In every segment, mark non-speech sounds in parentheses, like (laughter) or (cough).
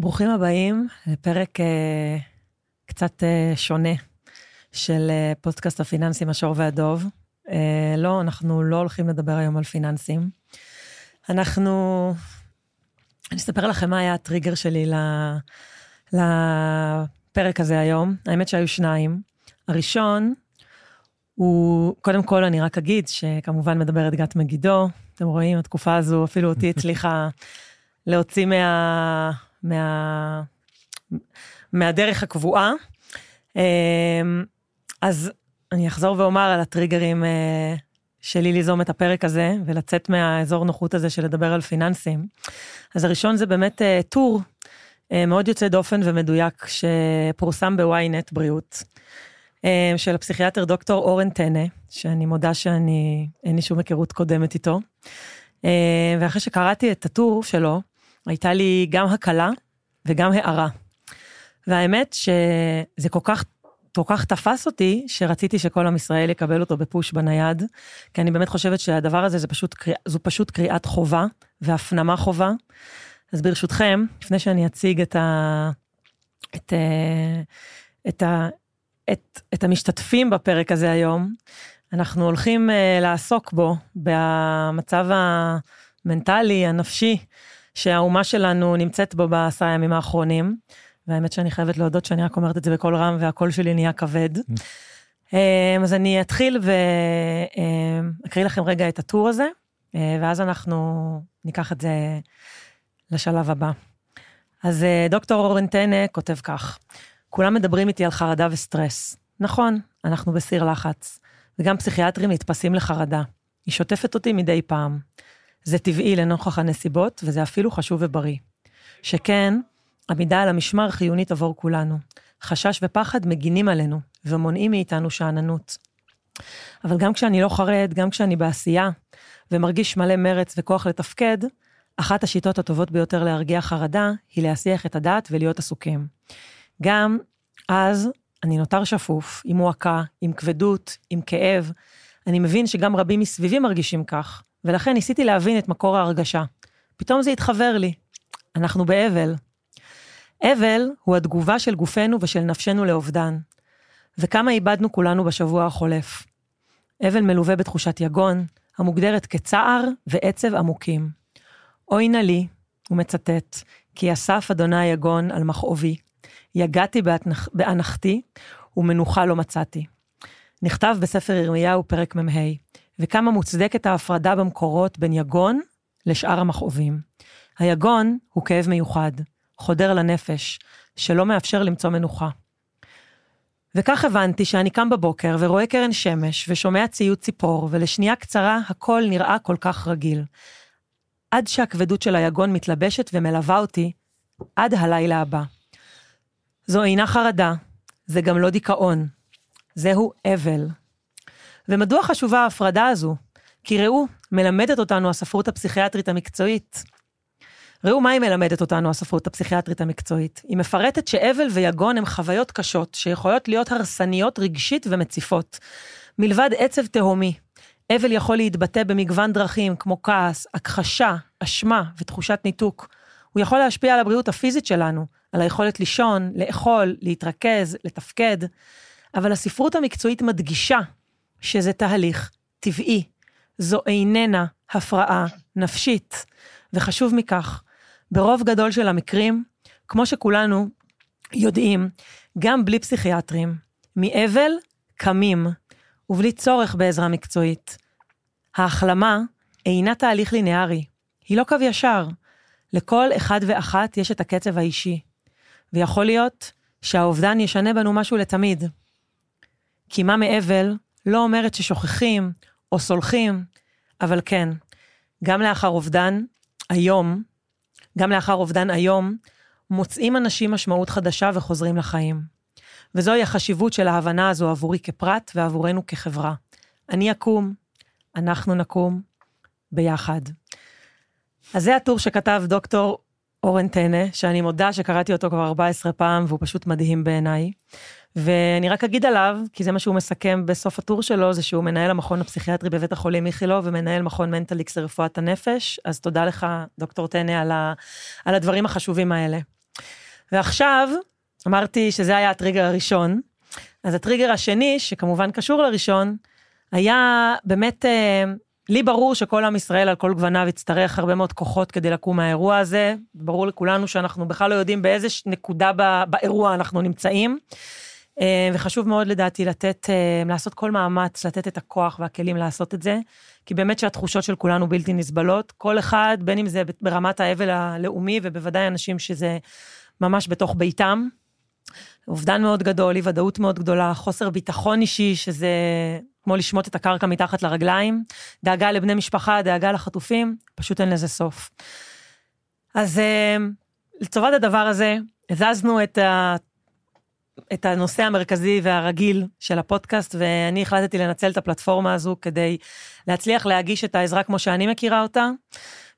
ברוכים הבאים לפרק אה, קצת אה, שונה של אה, פודקאסט הפיננסים השור והדוב. אה, לא, אנחנו לא הולכים לדבר היום על פיננסים. אנחנו... אני אספר לכם מה היה הטריגר שלי ל... לפרק הזה היום. האמת שהיו שניים. הראשון הוא, קודם כל אני רק אגיד שכמובן מדברת גת מגידו. אתם רואים, התקופה הזו אפילו אותי הצליחה להוציא מה... מה... מהדרך הקבועה. אמ, אז אני אחזור ואומר על הטריגרים אה, שלי ליזום את הפרק הזה ולצאת מהאזור נוחות הזה של לדבר על פיננסים. אז הראשון זה באמת אה, טור אה, מאוד יוצא דופן ומדויק שפורסם בוויינט בריאות. של הפסיכיאטר דוקטור אורן טנא, שאני מודה שאני, אין לי שום היכרות קודמת איתו. ואחרי שקראתי את הטור שלו, הייתה לי גם הקלה וגם הערה. והאמת שזה כל כך, כל כך תפס אותי, שרציתי שכל עם ישראל יקבל אותו בפוש בנייד, כי אני באמת חושבת שהדבר הזה זה פשוט, זו פשוט קריאת חובה והפנמה חובה. אז ברשותכם, לפני שאני אציג את ה... את, אה, את, ה, את, את המשתתפים בפרק הזה היום, אנחנו הולכים uh, לעסוק בו במצב המנטלי, הנפשי, שהאומה שלנו נמצאת בו בעשרה ימים האחרונים. והאמת שאני חייבת להודות שאני רק אומרת את זה בקול רם והקול שלי נהיה כבד. אמ, אז אני אתחיל ואקריא לכם רגע את הטור הזה, אה, ואז אנחנו ניקח את זה לשלב הבא. אז אה, דוקטור אורן טנא כותב כך, כולם מדברים איתי על חרדה וסטרס. נכון, אנחנו בסיר לחץ, וגם פסיכיאטרים נתפסים לחרדה. היא שוטפת אותי מדי פעם. זה טבעי לנוכח הנסיבות, וזה אפילו חשוב ובריא. שכן, עמידה על המשמר חיונית עבור כולנו. חשש ופחד מגינים עלינו, ומונעים מאיתנו שאננות. אבל גם כשאני לא חרד, גם כשאני בעשייה, ומרגיש מלא מרץ וכוח לתפקד, אחת השיטות הטובות ביותר להרגיע חרדה, היא להסיח את הדעת ולהיות עסוקים. גם אז אני נותר שפוף, עם מועקה, עם כבדות, עם כאב. אני מבין שגם רבים מסביבי מרגישים כך, ולכן ניסיתי להבין את מקור ההרגשה. פתאום זה התחבר לי. אנחנו באבל. אבל הוא התגובה של גופנו ושל נפשנו לאובדן. וכמה איבדנו כולנו בשבוע החולף. אבל מלווה בתחושת יגון, המוגדרת כצער ועצב עמוקים. אוי נא לי, הוא מצטט, כי אסף אדוני יגון על מכאובי, יגעתי באנחתי, ומנוחה לא מצאתי. נכתב בספר ירמיהו, פרק מ"ה, וכמה מוצדקת ההפרדה במקורות בין יגון לשאר המכאובים. היגון הוא כאב מיוחד, חודר לנפש, שלא מאפשר למצוא מנוחה. וכך הבנתי שאני קם בבוקר ורואה קרן שמש ושומע ציוץ ציפור, ולשנייה קצרה הכל נראה כל כך רגיל. עד שהכבדות של היגון מתלבשת ומלווה אותי עד הלילה הבא. זו אינה חרדה, זה גם לא דיכאון, זהו אבל. ומדוע חשובה ההפרדה הזו? כי ראו, מלמדת אותנו הספרות הפסיכיאטרית המקצועית. ראו מה היא מלמדת אותנו, הספרות הפסיכיאטרית המקצועית. היא מפרטת שאבל ויגון הם חוויות קשות, שיכולות להיות הרסניות רגשית ומציפות. מלבד עצב תהומי, אבל יכול להתבטא במגוון דרכים, כמו כעס, הכחשה, אשמה ותחושת ניתוק. הוא יכול להשפיע על הבריאות הפיזית שלנו, על היכולת לישון, לאכול, להתרכז, לתפקד, אבל הספרות המקצועית מדגישה שזה תהליך טבעי. זו איננה הפרעה נפשית. וחשוב מכך, ברוב גדול של המקרים, כמו שכולנו יודעים, גם בלי פסיכיאטרים, מאבל קמים, ובלי צורך בעזרה מקצועית. ההחלמה אינה תהליך ליניארי, היא לא קו ישר. לכל אחד ואחת יש את הקצב האישי, ויכול להיות שהאובדן ישנה בנו משהו לתמיד. קימה מאבל לא אומרת ששוכחים או סולחים, אבל כן, גם לאחר אובדן, היום, גם לאחר אובדן היום, מוצאים אנשים משמעות חדשה וחוזרים לחיים. וזוהי החשיבות של ההבנה הזו עבורי כפרט ועבורנו כחברה. אני אקום, אנחנו נקום, ביחד. אז זה הטור שכתב דוקטור אורן טנא, שאני מודה שקראתי אותו כבר 14 פעם, והוא פשוט מדהים בעיניי. ואני רק אגיד עליו, כי זה מה שהוא מסכם בסוף הטור שלו, זה שהוא מנהל המכון הפסיכיאטרי בבית החולים איכילוב ומנהל מכון מנטליקס לרפואת הנפש, אז תודה לך, דוקטור טנא, על, ה, על הדברים החשובים האלה. ועכשיו, אמרתי שזה היה הטריגר הראשון, אז הטריגר השני, שכמובן קשור לראשון, היה באמת, אה, לי ברור שכל עם ישראל על כל גווניו יצטרך הרבה מאוד כוחות כדי לקום מהאירוע הזה. ברור לכולנו שאנחנו בכלל לא יודעים באיזה נקודה באירוע אנחנו נמצאים. אה, וחשוב מאוד לדעתי לתת, אה, לעשות כל מאמץ, לתת את הכוח והכלים לעשות את זה, כי באמת שהתחושות של כולנו בלתי נסבלות. כל אחד, בין אם זה ברמת האבל הלאומי, ובוודאי אנשים שזה ממש בתוך ביתם. אובדן מאוד גדול, אי ודאות מאוד גדולה, חוסר ביטחון אישי, שזה כמו לשמוט את הקרקע מתחת לרגליים, דאגה לבני משפחה, דאגה לחטופים, פשוט אין לזה סוף. אז אה, לטובת הדבר הזה, הזזנו את ה... את הנושא המרכזי והרגיל של הפודקאסט, ואני החלטתי לנצל את הפלטפורמה הזו כדי להצליח להגיש את העזרה כמו שאני מכירה אותה.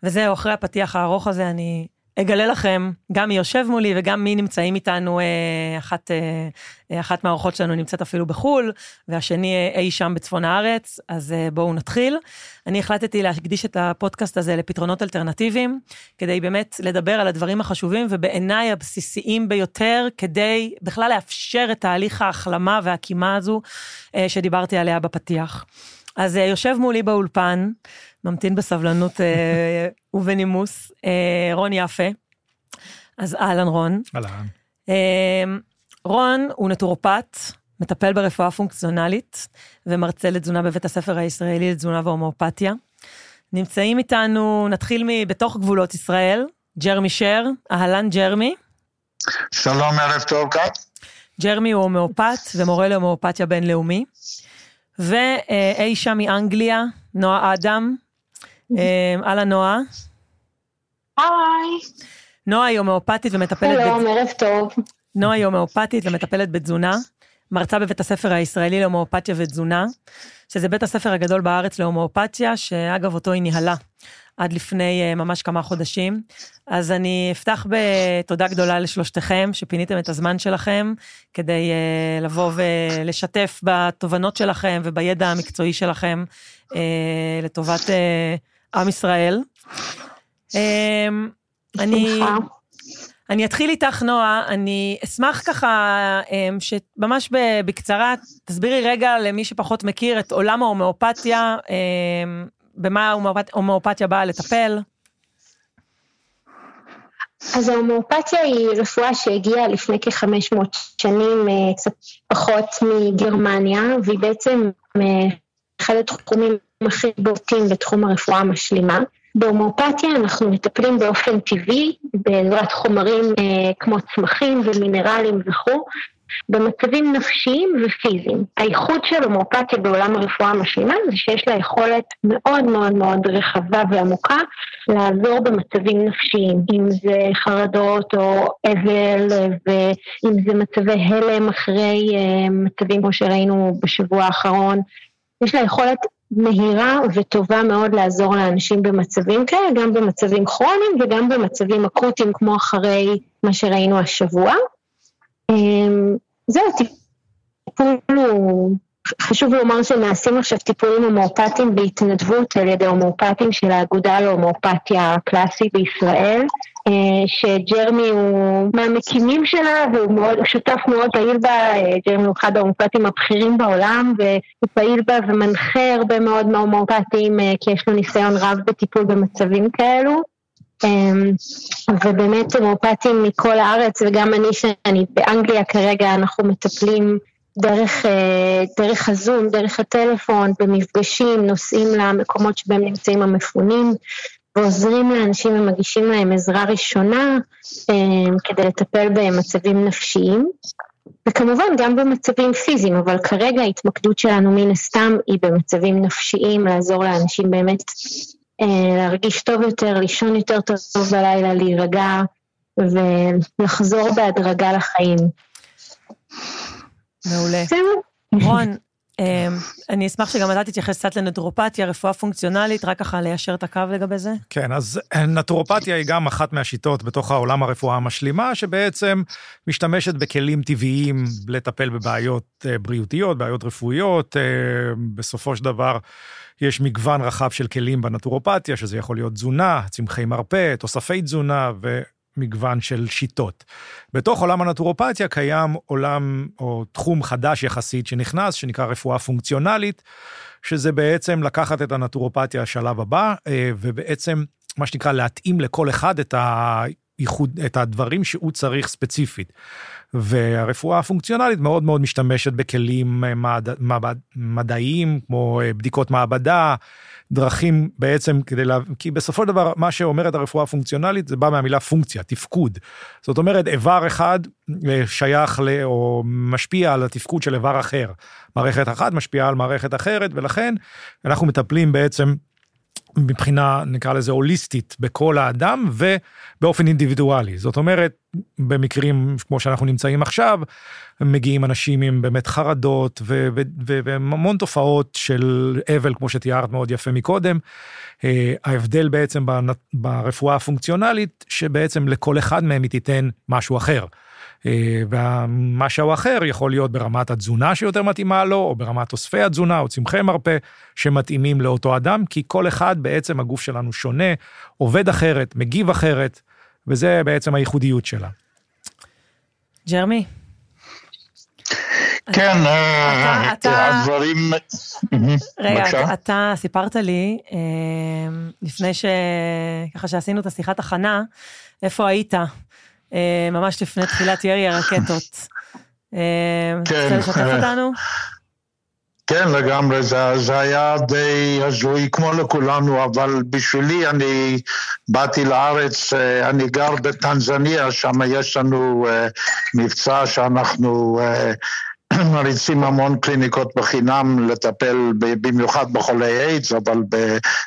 וזהו, אחרי הפתיח הארוך הזה, אני אגלה לכם גם מי יושב מולי וגם מי נמצאים איתנו, אה, אחת, אה, אחת מהאורחות שלנו נמצאת אפילו בחו"ל, והשני אה, אי שם בצפון הארץ, אז בואו נתחיל. אני החלטתי להקדיש את הפודקאסט הזה לפתרונות אלטרנטיביים, כדי באמת לדבר על הדברים החשובים ובעיניי הבסיסיים ביותר, כדי בכלל לאפשר את תהליך ההחלמה והקימה הזו שדיברתי עליה בפתיח. אז יושב מולי באולפן, ממתין בסבלנות אה, (laughs) ובנימוס, אה, רון יפה. אז אהלן רון. אהלן. אה, רון הוא נטורופט, מטפל ברפואה פונקציונלית ומרצה לתזונה בבית הספר הישראלי לתזונה והומואפתיה. נמצאים איתנו, נתחיל מבתוך גבולות ישראל, ג'רמי שר, אהלן ג'רמי. שלום, ערב טוב, כת. ג'רמי הוא הומואפת ומורה להומואפתיה בינלאומי. ואי שם מאנגליה, נועה אדם, אמ, אהלן נועה. היי. נועה היא הומאופתית ומטפלת... שלום, ערב טוב. נועה היא הומאופתית ומטפלת בתזונה, מרצה בבית הספר הישראלי להומאופתיה ותזונה, שזה בית הספר הגדול בארץ להומאופתיה, שאגב אותו היא ניהלה עד לפני uh, ממש כמה חודשים. אז אני אפתח בתודה גדולה לשלושתכם, שפיניתם את הזמן שלכם, כדי uh, לבוא ולשתף בתובנות שלכם ובידע המקצועי שלכם, uh, לטובת... עם ישראל. אמ, אני, אני אתחיל איתך, נועה, אני אשמח ככה אמ, שממש בקצרה תסבירי רגע למי שפחות מכיר את עולם ההומאופתיה, אמ, במה ההומאופתיה באה לטפל. אז ההומאופתיה היא רפואה שהגיעה לפני כ-500 שנים, אה, קצת פחות מגרמניה, והיא בעצם אה, אחד התחומים הכי בוטים בתחום הרפואה המשלימה. בהומואפתיה אנחנו מטפלים באופן טבעי, בעזרת חומרים אה, כמו צמחים ומינרלים וכו', במצבים נפשיים ופיזיים. הייחוד של הומואפתיה בעולם הרפואה המשלימה זה שיש לה יכולת מאוד מאוד מאוד רחבה ועמוקה לעזור במצבים נפשיים, אם זה חרדות או אבל ואם זה מצבי הלם אחרי אה, מצבים כמו שראינו בשבוע האחרון. יש לה יכולת מהירה וטובה מאוד לעזור לאנשים במצבים כאלה, גם במצבים כרוניים וגם במצבים אקוטיים כמו אחרי מה שראינו השבוע. אמ, זהו, טיפול הוא... חשוב לומר שנעשים עכשיו טיפולים הומואפטיים בהתנדבות על ידי הומואפטים של האגודה להומואפתיה הקלאסית בישראל. אה, שג'רמי הוא מהמקימים שלה והוא מאוד, שותף מאוד פעיל בה, אה, ג'רמי הוא אחד ההומופטים הבכירים בעולם והוא פעיל בה ומנחה הרבה מאוד מההומופטים אה, כי יש לו ניסיון רב בטיפול במצבים כאלו. ובאמת הומופטים מכל הארץ וגם אני שאני באנגליה כרגע אנחנו מטפלים דרך, דרך הזום, דרך הטלפון, במפגשים, נוסעים למקומות שבהם נמצאים המפונים ועוזרים לאנשים ומגישים להם עזרה ראשונה אה, כדי לטפל במצבים נפשיים. וכמובן גם במצבים פיזיים, אבל כרגע ההתמקדות שלנו מן הסתם היא במצבים נפשיים, לעזור לאנשים באמת אה, להרגיש טוב יותר, לישון יותר טוב בלילה, להירגע ולחזור בהדרגה לחיים. מעולה. רון, אמ, אני אשמח שגם אתה תתייחס קצת לנטורופתיה, רפואה פונקציונלית, רק ככה ליישר את הקו לגבי זה. כן, אז אה, נטורופתיה היא גם אחת מהשיטות בתוך העולם הרפואה המשלימה, שבעצם משתמשת בכלים טבעיים לטפל בבעיות אה, בריאותיות, בעיות רפואיות. אה, בסופו של דבר, יש מגוון רחב של כלים בנטורופתיה, שזה יכול להיות תזונה, צמחי מרפא, תוספי תזונה, ו... מגוון של שיטות. בתוך עולם הנטורופתיה קיים עולם או תחום חדש יחסית שנכנס, שנקרא רפואה פונקציונלית, שזה בעצם לקחת את הנטורופתיה השלב הבא, אה, ובעצם מה שנקרא להתאים לכל אחד את הייחוד, את הדברים שהוא צריך ספציפית. והרפואה הפונקציונלית מאוד מאוד משתמשת בכלים אה, מד, מד, מדעיים, כמו אה, בדיקות מעבדה, דרכים בעצם כדי לה... כי בסופו של דבר מה שאומרת הרפואה הפונקציונלית זה בא מהמילה פונקציה, תפקוד. זאת אומרת איבר אחד אה, שייך ל... או משפיע על התפקוד של איבר אחר. מערכת אחת משפיעה על מערכת אחרת ולכן אנחנו מטפלים בעצם מבחינה נקרא לזה הוליסטית בכל האדם ובאופן אינדיבידואלי זאת אומרת במקרים כמו שאנחנו נמצאים עכשיו מגיעים אנשים עם באמת חרדות והמון תופעות של אבל כמו שתיארת מאוד יפה מקודם. אה, ההבדל בעצם ברפואה הפונקציונלית שבעצם לכל אחד מהם היא תיתן משהו אחר. אה, והמשהו אחר יכול להיות ברמת התזונה שיותר מתאימה לו, או ברמת אוספי התזונה, או צמחי מרפא שמתאימים לאותו אדם, כי כל אחד בעצם הגוף שלנו שונה, עובד אחרת, מגיב אחרת, וזה בעצם הייחודיות שלה. ג'רמי. כן, אה, הדברים... רגע, אתה סיפרת לי, אה, לפני ש... ככה שעשינו את השיחת הכנה, איפה היית ממש לפני תחילת ירי הרקטות. אה, כן. רוצה לשתף אה, אותנו? כן, לגמרי, זה, זה היה די הזוי כמו לכולנו, אבל בשבילי אני באתי לארץ, אני גר בטנזניה, שם יש לנו מבצע שאנחנו (clears throat) מריצים המון קליניקות בחינם לטפל במיוחד בחולי איידס, אבל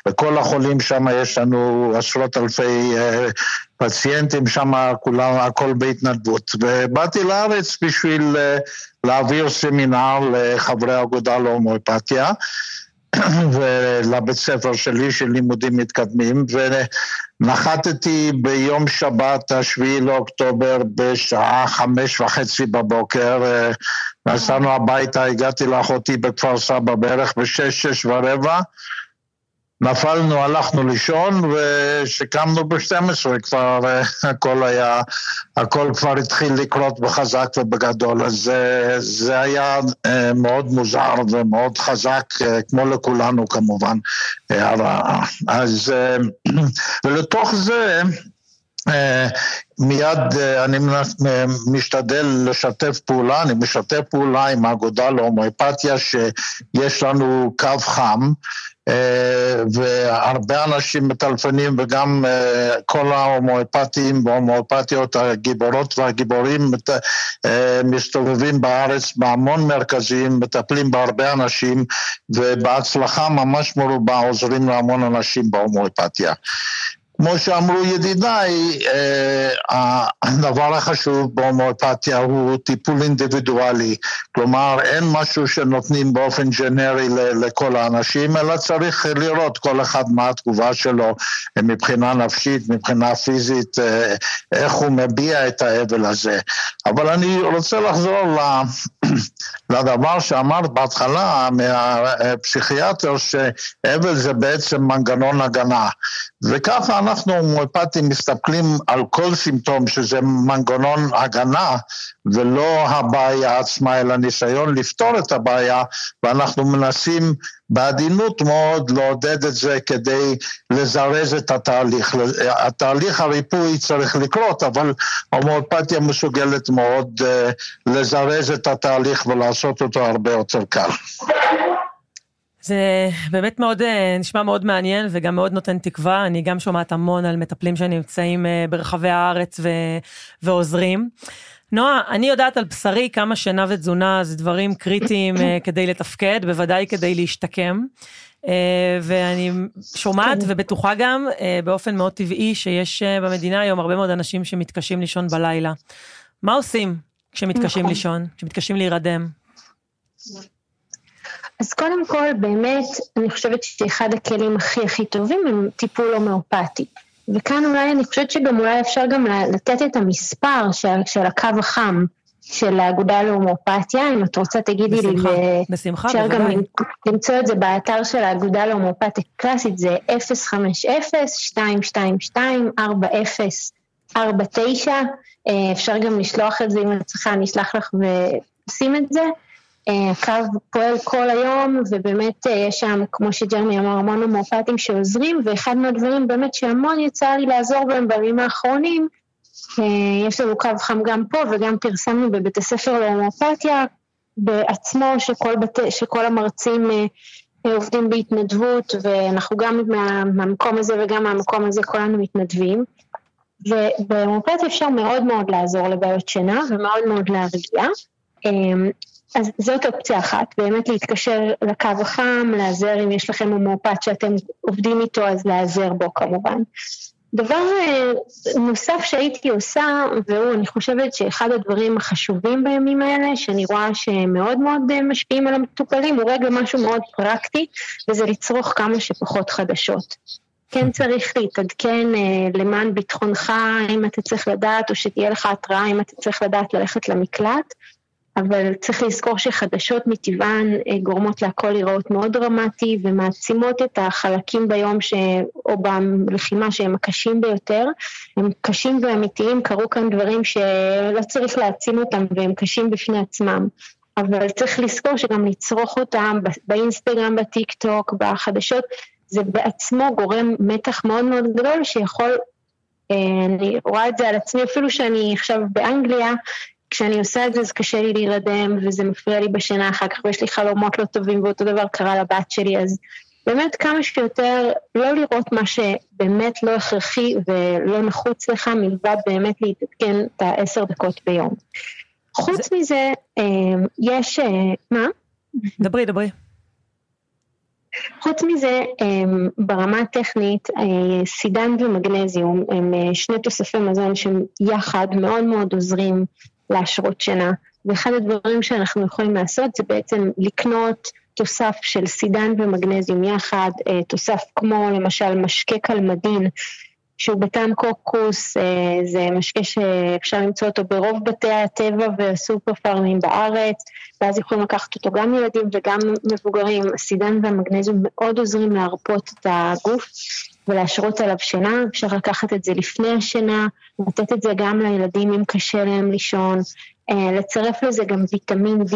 בכל החולים שם יש לנו עשרות אלפי אה, פציינטים שם, כולם, הכל בהתנדבות. ובאתי לארץ בשביל אה, להעביר סמינר לחברי האגודה להומואפתיה. (clears throat) ולבית ספר שלי של לימודים מתקדמים, ונחתתי ביום שבת, השביעי לאוקטובר, בשעה חמש וחצי בבוקר, אה, נסענו הביתה, הגעתי לאחותי בכפר סבא בערך בשש, שש ורבע, נפלנו, הלכנו לישון, וכשקמנו ב-12 כבר אה, הכל היה, הכל כבר התחיל לקרות בחזק ובגדול, אז זה, זה היה אה, מאוד מוזר ומאוד חזק, אה, כמו לכולנו כמובן. אז, (clears throat) ולתוך זה, מיד אני משתדל לשתף פעולה, אני משתף פעולה עם האגודה להומואפתיה שיש לנו קו חם אה, והרבה אנשים מטלפנים וגם אה, כל ההומואפטים וההומואפטיות הגיבורות והגיבורים אה, מסתובבים בארץ בהמון מרכזים, מטפלים בהרבה אנשים ובהצלחה ממש מרובה עוזרים להמון אנשים בהומואפתיה. כמו שאמרו ידידיי, אה, הדבר החשוב בהומואפתיה הוא טיפול אינדיבידואלי. כלומר, אין משהו שנותנים באופן ג'נרי לכל האנשים, אלא צריך לראות כל אחד מה התגובה שלו מבחינה נפשית, מבחינה פיזית, אה, איך הוא מביע את האבל הזה. אבל אני רוצה לחזור (clears throat) לדבר שאמרת בהתחלה מהפסיכיאטר, שאבל זה בעצם מנגנון הגנה. וככה אנחנו הומואפטים מסתכלים על כל סימפטום שזה מנגנון הגנה ולא הבעיה עצמה, אלא ניסיון לפתור את הבעיה, ואנחנו מנסים בעדינות מאוד לעודד את זה כדי לזרז את התהליך. התהליך הריפוי צריך לקרות, אבל ההומואפתיה מסוגלת מאוד uh, לזרז את התהליך ולעשות אותו הרבה יותר קל. זה באמת מאוד, אה, נשמע מאוד מעניין וגם מאוד נותן תקווה. אני גם שומעת המון על מטפלים שנמצאים אה, ברחבי הארץ ו, ועוזרים. נועה, אני יודעת על בשרי כמה שינה ותזונה זה דברים קריטיים אה, כדי לתפקד, בוודאי כדי להשתקם. ואני שומעת כן. ובטוחה גם באופן מאוד טבעי שיש במדינה היום הרבה מאוד אנשים שמתקשים לישון בלילה. מה עושים כשמתקשים נכון. לישון, כשמתקשים להירדם? אז קודם כל, באמת, אני חושבת שאחד הכלים הכי הכי טובים הם טיפול הומאופתי. וכאן אולי, אני חושבת שגם אולי אפשר גם לתת את המספר של, של הקו החם של האגודה להומאופתיה, אם את רוצה תגידי בשמחה, לי, בשמחה, אפשר גם למצוא את זה באתר של האגודה להומאופתיה קלאסית, זה 050-222-40 4-9, אפשר גם לשלוח את זה אם את צריכה, אני אשלח לך ועושים את זה. הקו פועל כל היום, ובאמת יש שם, כמו שג'רמי אמר, המון הומואפטים שעוזרים, ואחד מהדברים באמת שהמון יצא לי לעזור בהם בימים האחרונים, יש לנו קו חם גם פה וגם פרסמנו בבית הספר להומואפתיה בעצמו, שכל, בת... שכל המרצים עובדים בהתנדבות, ואנחנו גם מה, מהמקום הזה וגם מהמקום הזה כולנו מתנדבים. ובהומואפתיה אפשר מאוד מאוד לעזור לבעיות שינה ומאוד מאוד להרגיע. אז זאת אופציה אחת, באמת להתקשר לקו החם, להיעזר אם יש לכם הומואפת שאתם עובדים איתו, אז להיעזר בו כמובן. דבר אה, נוסף שהייתי עושה, והוא, אני חושבת שאחד הדברים החשובים בימים האלה, שאני רואה שהם מאוד מאוד אה, משפיעים על המטופלים, הוא רגע משהו מאוד פרקטי, וזה לצרוך כמה שפחות חדשות. כן צריך להתעדכן אה, למען ביטחונך, אם אתה צריך לדעת, או שתהיה לך התראה אם אתה צריך לדעת ללכת למקלט. אבל צריך לזכור שחדשות מטבען אה, גורמות להכל להיראות מאוד דרמטי ומעצימות את החלקים ביום ש... או בלחימה שהם הקשים ביותר. הם קשים ואמיתיים, קרו כאן דברים שלא צריך להעצים אותם והם קשים בפני עצמם. אבל צריך לזכור שגם לצרוך אותם באינסטגרם, בטיק טוק, בחדשות, זה בעצמו גורם מתח מאוד מאוד גדול שיכול, אה, אני רואה את זה על עצמי אפילו שאני עכשיו באנגליה, כשאני עושה את זה אז קשה לי להירדם וזה מפריע לי בשינה אחר כך ויש לי חלומות לא טובים ואותו דבר קרה לבת שלי אז באמת כמה שיותר לא לראות מה שבאמת לא הכרחי ולא נחוץ לך מלבד באמת להתעדכן את העשר דקות ביום. חוץ זה... מזה אמ, יש, אה, מה? דברי דברי. חוץ מזה, אמ, ברמה הטכנית, אה, סידן ומגנזיום הם אה, שני תוספי מזון שהם יחד מאוד מאוד עוזרים להשרות שינה. ואחד הדברים שאנחנו יכולים לעשות זה בעצם לקנות תוסף של סידן ומגנזיום יחד, אה, תוסף כמו למשל משקה קלמדין, שהוא בטעם קוקוס, אה, זה משקה שאפשר למצוא אותו ברוב בתי הטבע והסופר פארמים בארץ, ואז יכולים לקחת אותו גם ילדים וגם מבוגרים. הסידן והמגנזיום מאוד עוזרים להרפות את הגוף ולהשרות עליו שינה, אפשר לקחת את זה לפני השינה, לתת את זה גם לילדים אם קשה להם לישון, אה, לצרף לזה גם ויטמין D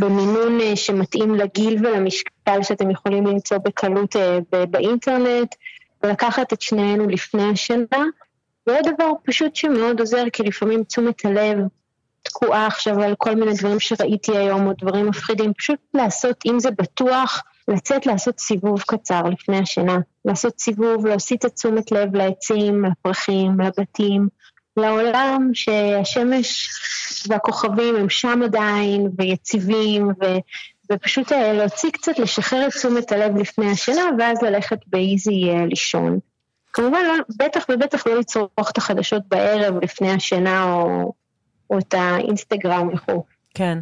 במינון אה, שמתאים לגיל ולמשקל שאתם יכולים למצוא בקלות אה, באינטרנט, ולקחת את שנינו לפני השינה. ועוד דבר פשוט שמאוד עוזר, כי לפעמים תשומת הלב תקועה עכשיו על כל מיני דברים שראיתי היום, או דברים מפחידים, פשוט לעשות, אם זה בטוח, לצאת לעשות סיבוב קצר לפני השינה. לעשות סיבוב, להוסיט את תשומת לב לעצים, לפרחים, לבתים, לעולם שהשמש והכוכבים הם שם עדיין, ויציבים, ו... ופשוט אה, להוציא קצת, לשחרר את תשומת הלב לפני השינה, ואז ללכת באיזי אה, לישון. כמובן, לא, בטח ובטח לא לצרוך את החדשות בערב לפני השינה, או, או את האינסטגרם וכו'. כן.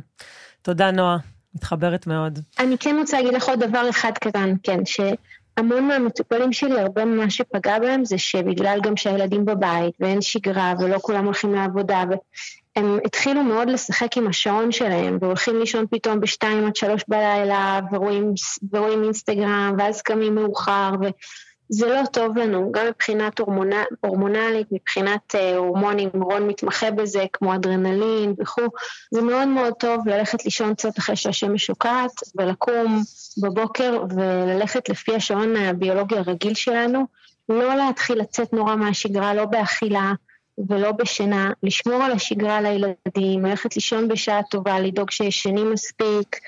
תודה, נועה. מתחברת מאוד. אני כן רוצה להגיד לך עוד דבר אחד קטן, כן, שהמון מהמטופלים שלי, הרבה ממה שפגע בהם זה שבגלל גם שהילדים בבית ואין שגרה ולא כולם הולכים לעבודה, הם התחילו מאוד לשחק עם השעון שלהם, והולכים לישון פתאום בשתיים עד שלוש בלילה, ורואים, ורואים אינסטגרם, ואז קמים מאוחר, ו... זה לא טוב לנו, גם מבחינת הורמונה, הורמונלית, מבחינת אה, הורמונים, רון מתמחה בזה, כמו אדרנלין וכו', זה מאוד מאוד טוב ללכת לישון קצת אחרי שהשמש שוקעת, ולקום בבוקר וללכת לפי השעון הביולוגי הרגיל שלנו, לא להתחיל לצאת נורא מהשגרה, לא באכילה, ולא בשינה, לשמור על השגרה לילדים, ללכת לישון בשעה טובה, לדאוג שישנים מספיק,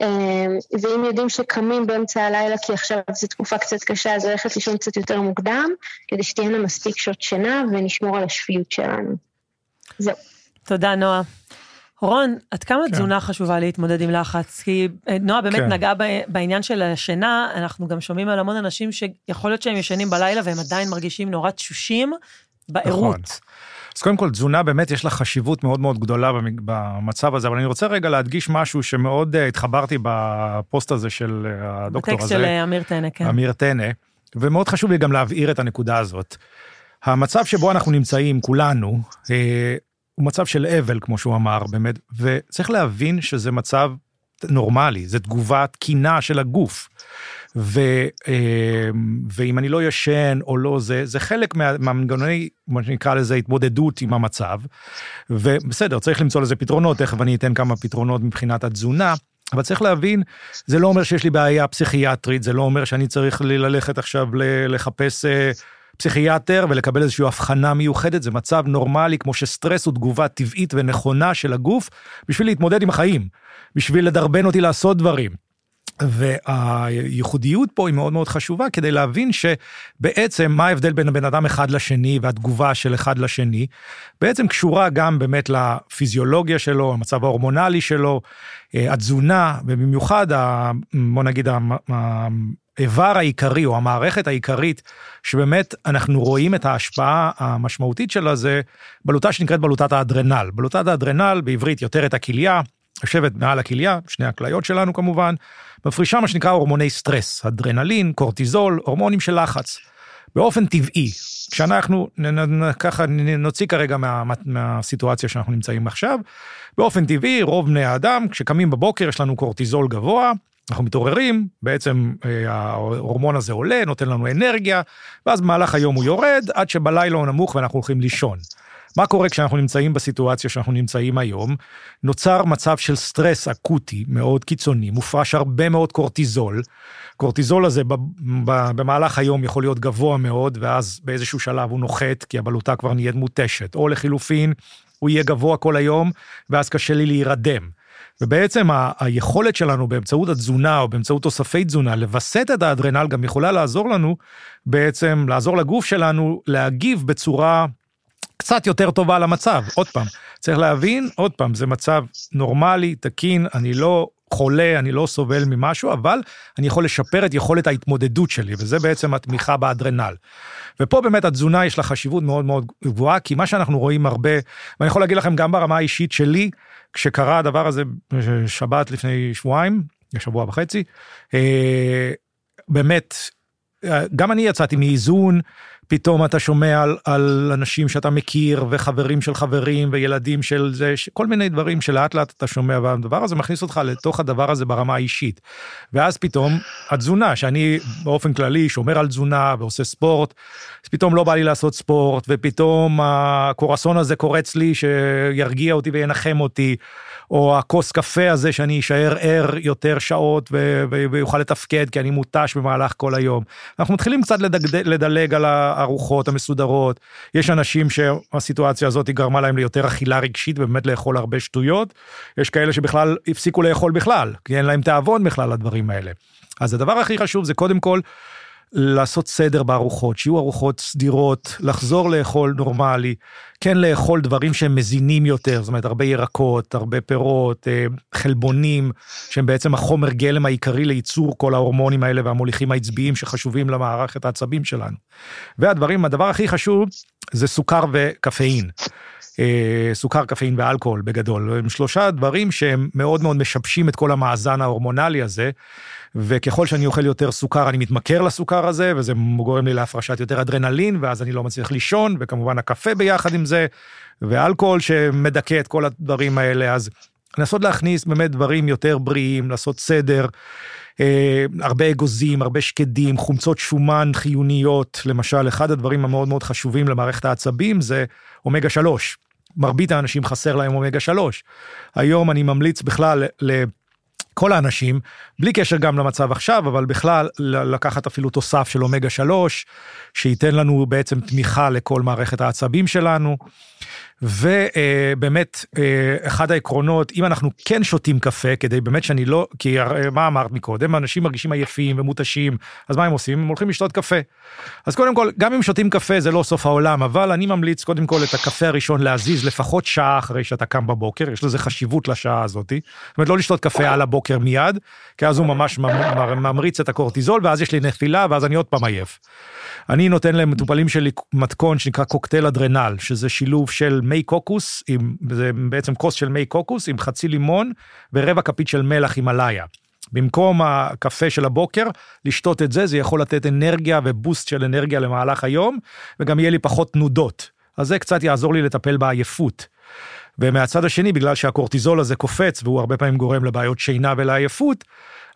אמ, ואם יודעים שקמים באמצע הלילה כי עכשיו זו תקופה קצת קשה, אז ללכת לישון קצת יותר מוקדם, כדי שתהיינה מספיק שעות שינה ונשמור על השפיות שלנו. זהו. תודה, נועה. רון, עד כמה כן. תזונה חשובה להתמודד עם לחץ? כי אה, נועה באמת כן. נגעה בעניין של השינה, אנחנו גם שומעים על המון אנשים שיכול להיות שהם ישנים בלילה והם עדיין מרגישים נורא תשושים, בערות. נכון. אז קודם כל, תזונה באמת יש לה חשיבות מאוד מאוד גדולה במצב הזה, אבל אני רוצה רגע להדגיש משהו שמאוד uh, התחברתי בפוסט הזה של uh, הדוקטור הזה. בטקסט של uh, אמיר טנא, כן. אמיר טנא, ומאוד חשוב לי גם להבהיר את הנקודה הזאת. המצב שבו אנחנו נמצאים, כולנו, הוא מצב של אבל, כמו שהוא אמר, באמת, וצריך להבין שזה מצב נורמלי, זה תגובה תקינה של הגוף. ו, אה, ואם אני לא ישן או לא זה, זה חלק מהמנגנוני, מה שנקרא לזה, התמודדות עם המצב. ובסדר, צריך למצוא לזה פתרונות, תכף אני אתן כמה פתרונות מבחינת התזונה. אבל צריך להבין, זה לא אומר שיש לי בעיה פסיכיאטרית, זה לא אומר שאני צריך ללכת עכשיו לחפש אה, פסיכיאטר ולקבל איזושהי הבחנה מיוחדת, זה מצב נורמלי, כמו שסטרס הוא תגובה טבעית ונכונה של הגוף, בשביל להתמודד עם החיים, בשביל לדרבן אותי לעשות דברים. והייחודיות פה היא מאוד מאוד חשובה כדי להבין שבעצם מה ההבדל בין הבן אדם אחד לשני והתגובה של אחד לשני, בעצם קשורה גם באמת לפיזיולוגיה שלו, המצב ההורמונלי שלו, אה, התזונה, ובמיוחד, בוא נגיד, האיבר העיקרי או המערכת העיקרית, שבאמת אנחנו רואים את ההשפעה המשמעותית שלה, זה בלוטה שנקראת בלוטת האדרנל. בלוטת האדרנל, בעברית יותר את הכליה, יושבת מעל הכליה, שני הכליות שלנו כמובן, מפרישה מה שנקרא הורמוני סטרס, אדרנלין, קורטיזול, הורמונים של לחץ. באופן טבעי, כשאנחנו ככה נוציא כרגע מה, מהסיטואציה שאנחנו נמצאים עכשיו, באופן טבעי רוב בני האדם כשקמים בבוקר יש לנו קורטיזול גבוה, אנחנו מתעוררים, בעצם אה, ההורמון הזה עולה, נותן לנו אנרגיה, ואז במהלך היום הוא יורד, עד שבלילה הוא נמוך ואנחנו הולכים לישון. מה קורה כשאנחנו נמצאים בסיטואציה שאנחנו נמצאים היום? נוצר מצב של סטרס אקוטי מאוד קיצוני, מופרש הרבה מאוד קורטיזול. קורטיזול הזה במהלך היום יכול להיות גבוה מאוד, ואז באיזשהו שלב הוא נוחת, כי הבלוטה כבר נהיית מותשת. או לחילופין, הוא יהיה גבוה כל היום, ואז קשה לי להירדם. ובעצם ה- היכולת שלנו באמצעות התזונה או באמצעות תוספי תזונה לווסת את האדרנל גם יכולה לעזור לנו בעצם לעזור לגוף שלנו להגיב בצורה קצת יותר טובה למצב. עוד פעם, צריך להבין, עוד פעם, זה מצב נורמלי, תקין, אני לא חולה, אני לא סובל ממשהו, אבל אני יכול לשפר את יכולת ההתמודדות שלי, וזה בעצם התמיכה באדרנל. ופה באמת התזונה יש לה חשיבות מאוד מאוד גבוהה, כי מה שאנחנו רואים הרבה, ואני יכול להגיד לכם גם ברמה האישית שלי, כשקרה הדבר הזה שבת לפני שבועיים, שבוע וחצי, אה, באמת, אה, גם אני יצאתי מאיזון, פתאום אתה שומע על, על אנשים שאתה מכיר, וחברים של חברים, וילדים של זה, כל מיני דברים שלאט לאט אתה שומע, והדבר הזה מכניס אותך לתוך הדבר הזה ברמה האישית. ואז פתאום התזונה, שאני באופן כללי שומר על תזונה ועושה ספורט, אז פתאום לא בא לי לעשות ספורט, ופתאום הקורסון הזה קורץ לי שירגיע אותי וינחם אותי. או הכוס קפה הזה שאני אשאר ער יותר שעות ויוכל לתפקד כי אני מותש במהלך כל היום. אנחנו מתחילים קצת לדג, לדלג על הארוחות המסודרות. יש אנשים שהסיטואציה הזאת גרמה להם ליותר אכילה רגשית ובאמת לאכול הרבה שטויות. יש כאלה שבכלל הפסיקו לאכול בכלל, כי אין להם תיאבון בכלל לדברים האלה. אז הדבר הכי חשוב זה קודם כל לעשות סדר בארוחות, שיהיו ארוחות סדירות, לחזור לאכול נורמלי, כן לאכול דברים שהם מזינים יותר, זאת אומרת הרבה ירקות, הרבה פירות, אה, חלבונים, שהם בעצם החומר גלם העיקרי לייצור כל ההורמונים האלה והמוליכים העצביים שחשובים למערכת העצבים שלנו. והדברים, הדבר הכי חשוב זה סוכר וקפאין. אה, סוכר, קפאין ואלכוהול בגדול. הם שלושה דברים שהם מאוד מאוד משבשים את כל המאזן ההורמונלי הזה, וככל שאני אוכל יותר סוכר אני מתמכר לסוכר הזה, וזה גורם לי להפרשת יותר אדרנלין, ואז אני לא מצליח לישון, וכמובן הקפה ביחד עם זה, ואלכוהול שמדכא את כל הדברים האלה, אז לנסות להכניס באמת דברים יותר בריאים, לעשות סדר. אה, הרבה אגוזים, הרבה שקדים, חומצות שומן חיוניות, למשל, אחד הדברים המאוד מאוד חשובים למערכת העצבים זה אומגה 3. מרבית האנשים חסר להם אומגה 3. היום אני ממליץ בכלל לכל האנשים, בלי קשר גם למצב עכשיו, אבל בכלל לקחת אפילו תוסף של אומגה 3, שייתן לנו בעצם תמיכה לכל מערכת העצבים שלנו. ובאמת, אה, אחד העקרונות, אם אנחנו כן שותים קפה, כדי באמת שאני לא, כי מה אמרת מקודם, אנשים מרגישים עייפים ומותשים, אז מה הם עושים? הם הולכים לשתות קפה. אז קודם כל, גם אם שותים קפה זה לא סוף העולם, אבל אני ממליץ קודם כל את הקפה הראשון להזיז לפחות שעה אחרי שאתה קם בבוקר, יש לזה חשיבות לשעה הזאתי. זאת אומרת, לא לשתות קפה על הבוקר מיד, כי אז הוא ממש ממריץ את הקורטיזול, ואז יש לי נפילה, ואז אני עוד פעם עייף. אני נותן למטופלים שלי מתכון שנקרא קוקטייל אדרנל, שזה שילוב של מי קוקוס, עם, זה בעצם כוס של מי קוקוס עם חצי לימון ורבע כפית של מלח הימאליה. במקום הקפה של הבוקר, לשתות את זה, זה יכול לתת אנרגיה ובוסט של אנרגיה למהלך היום, וגם יהיה לי פחות תנודות. אז זה קצת יעזור לי לטפל בעייפות. ומהצד השני, בגלל שהקורטיזול הזה קופץ, והוא הרבה פעמים גורם לבעיות שינה ולעייפות,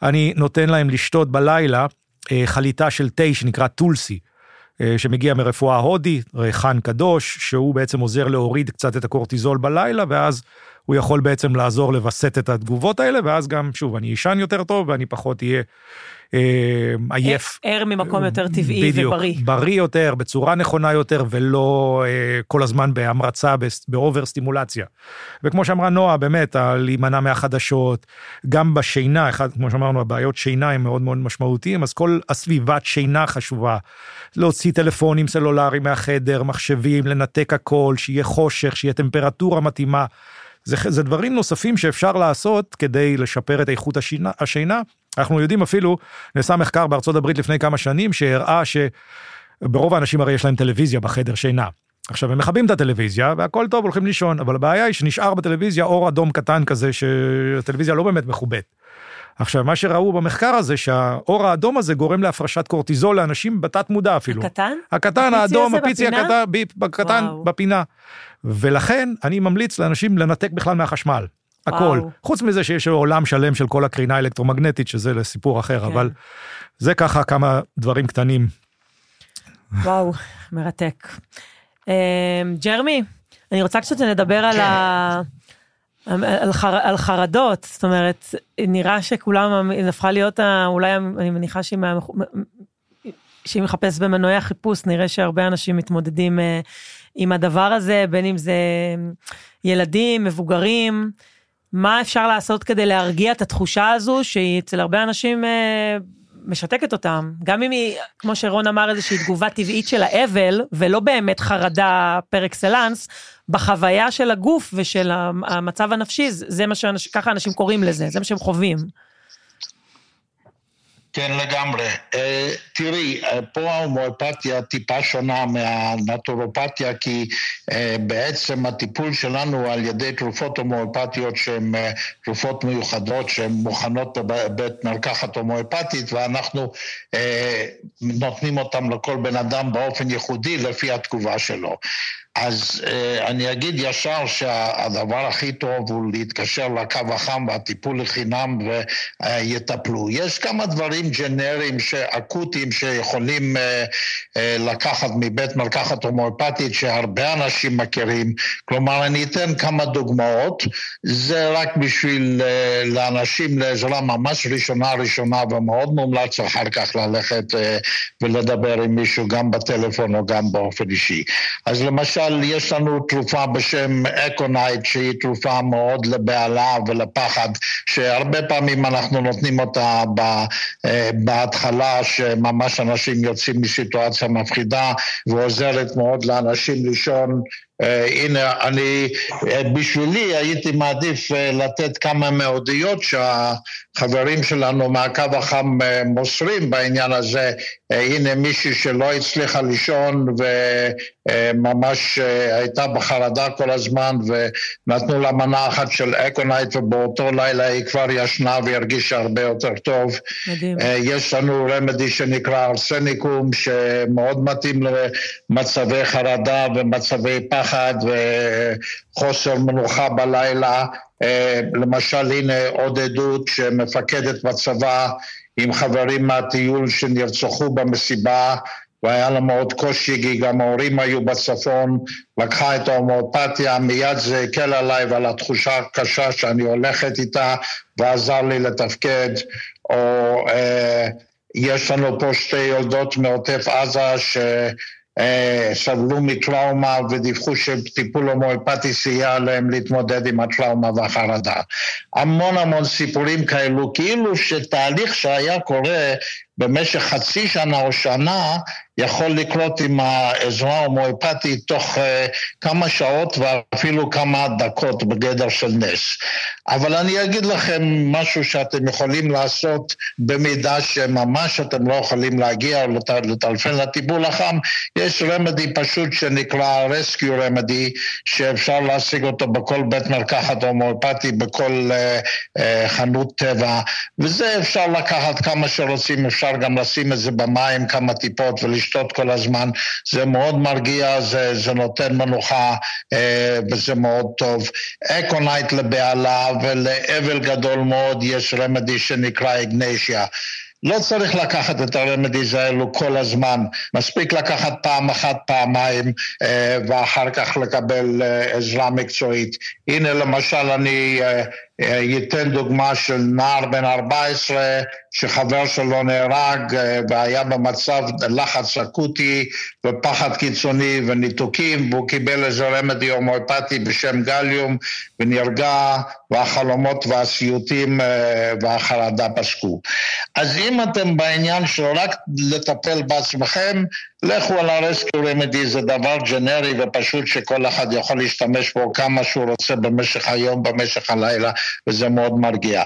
אני נותן להם לשתות בלילה אה, חליטה של תה שנקרא טולסי. אה, שמגיע מרפואה הודית, ריחן קדוש, שהוא בעצם עוזר להוריד קצת את הקורטיזול בלילה, ואז הוא יכול בעצם לעזור לווסת את התגובות האלה, ואז גם, שוב, אני אשן יותר טוב ואני פחות אהיה אה, עייף. ער ממקום יותר טבעי בדיוק, ובריא. בריא יותר, בצורה נכונה יותר, ולא אה, כל הזמן בהמרצה, באובר סטימולציה. וכמו שאמרה נועה, באמת, להימנע מהחדשות, גם בשינה, אחד, כמו שאמרנו, הבעיות שינה הם מאוד מאוד משמעותיים, אז כל הסביבת שינה חשובה. להוציא טלפונים סלולריים מהחדר, מחשבים, לנתק הכל, שיהיה חושך, שיהיה טמפרטורה מתאימה. זה, זה דברים נוספים שאפשר לעשות כדי לשפר את איכות השינה, השינה. אנחנו יודעים אפילו, נעשה מחקר בארצות הברית לפני כמה שנים שהראה שברוב האנשים הרי יש להם טלוויזיה בחדר שינה. עכשיו הם מכבים את הטלוויזיה והכל טוב הולכים לישון אבל הבעיה היא שנשאר בטלוויזיה אור אדום קטן כזה שהטלוויזיה לא באמת מכובדת. עכשיו מה שראו במחקר הזה שהאור האדום הזה גורם להפרשת קורטיזול לאנשים בתת מודע אפילו. הקטן? הקטן האדום הפיצי הקטן, בקטן בפינה. ולכן אני ממליץ לאנשים לנתק בכלל מהחשמל. הכל. וואו. חוץ מזה שיש עולם שלם של כל הקרינה האלקטרומגנטית, שזה לסיפור אחר, כן. אבל זה ככה כמה דברים קטנים. וואו, מרתק. אמ, ג'רמי, אני רוצה קצת לדבר על, ה... על, חר... על חרדות, זאת אומרת, נראה שכולם, הפכה להיות, אולי אני מניחה שהיא, מה... שהיא מחפשת במנועי החיפוש, נראה שהרבה אנשים מתמודדים אה, עם הדבר הזה, בין אם זה ילדים, מבוגרים, מה אפשר לעשות כדי להרגיע את התחושה הזו, שהיא אצל הרבה אנשים אה, משתקת אותם. גם אם היא, כמו שרון אמר, איזושהי תגובה טבעית של האבל, ולא באמת חרדה פר אקסלנס, בחוויה של הגוף ושל המצב הנפשי, זה מה שאנשים, ככה אנשים קוראים לזה, זה מה שהם חווים. כן, לגמרי. Uh, תראי, uh, פה ההומואפתיה טיפה שונה מהנטורופתיה, כי uh, בעצם הטיפול שלנו על ידי תרופות הומואפתיות שהן uh, תרופות מיוחדות, שהן מוכנות בבית מרקחת הומואפתית, ואנחנו uh, נותנים אותן לכל בן אדם באופן ייחודי לפי התגובה שלו. אז uh, אני אגיד ישר שהדבר הכי טוב הוא להתקשר לקו החם והטיפול לחינם ויטפלו. יש כמה דברים ג'נריים, אקוטיים, שיכולים uh, uh, לקחת מבית מרקחת הומואפטית שהרבה אנשים מכירים. כלומר, אני אתן כמה דוגמאות. זה רק בשביל אה, לאנשים לעזרה ממש ראשונה ראשונה, ומאוד מומלץ אחר כך ללכת אה, ולדבר עם מישהו גם בטלפון או גם באופן אישי. אז למשל, למשל, יש לנו תרופה בשם Aconite, שהיא תרופה מאוד לבהלה ולפחד, שהרבה פעמים אנחנו נותנים אותה אה, בהתחלה, שממש אנשים יוצאים מסיטואציה מפחידה, ועוזרת מאוד לאנשים לישון אה, הנה, אני, אה, בשבילי הייתי מעדיף לתת כמה עדויות שהחברים שלנו מהקו החם מוסרים בעניין הזה. אה, הנה מישהי שלא הצליחה לישון וממש אה, הייתה בחרדה כל הזמן ונתנו לה מנה אחת של Aconite ובאותו לילה היא כבר ישנה והרגישה הרבה יותר טוב. מדהים. Uh, יש לנו רמדי שנקרא ארסניקום שמאוד מתאים למצבי חרדה ומצבי פחד. וחוסר מנוחה בלילה. אה, למשל, הנה עוד עדות שמפקדת בצבא עם חברים מהטיול שנרצחו במסיבה והיה לה מאוד קושי, כי גם ההורים היו בצפון, לקחה את ההומואפתיה, מיד זה הקל עליי ועל התחושה הקשה שאני הולכת איתה, ועזר לי לתפקד. או אה, יש לנו פה שתי יולדות מעוטף עזה ש... אה, סבלו מטראומה ודיווחו שטיפול הומואפטי סייע להם להתמודד עם הטראומה והחרדה. המון המון סיפורים כאלו, כאילו שתהליך שהיה קורה במשך חצי שנה או שנה יכול לקרות עם העזרה ההומואפטית תוך uh, כמה שעות ואפילו כמה דקות בגדר של נס. אבל אני אגיד לכם משהו שאתם יכולים לעשות במידה שממש אתם לא יכולים להגיע או לת, לטלפן לטיפול החם, יש רמדי פשוט שנקרא רסקיו רמדי, שאפשר להשיג אותו בכל בית מרקחת הומואפטי, בכל uh, uh, חנות טבע, וזה אפשר לקחת כמה שרוצים, אפשר אפשר גם לשים את זה במים כמה טיפות ולשתות כל הזמן. זה מאוד מרגיע, זה, זה נותן מנוחה אה, וזה מאוד טוב. Aconite לבהלה ולאבל גדול מאוד יש remedy שנקרא Ignatia. לא צריך לקחת את ה remedies האלו כל הזמן, מספיק לקחת פעם אחת, פעמיים, אה, ואחר כך לקבל אה, עזרה מקצועית. הנה למשל אני אה, דוגמה של נער בן 14 שחבר שלו נהרג והיה במצב לחץ אקוטי ופחד קיצוני וניתוקים והוא קיבל איזה רמדי הומואפטי בשם גליום ונרגע והחלומות והסיוטים והחרדה פסקו. אז אם אתם בעניין של רק לטפל בעצמכם, לכו על הרסקיו רמדי, זה דבר ג'נרי ופשוט שכל אחד יכול להשתמש בו כמה שהוא רוצה במשך היום, במשך הלילה, וזה מאוד מרגיע.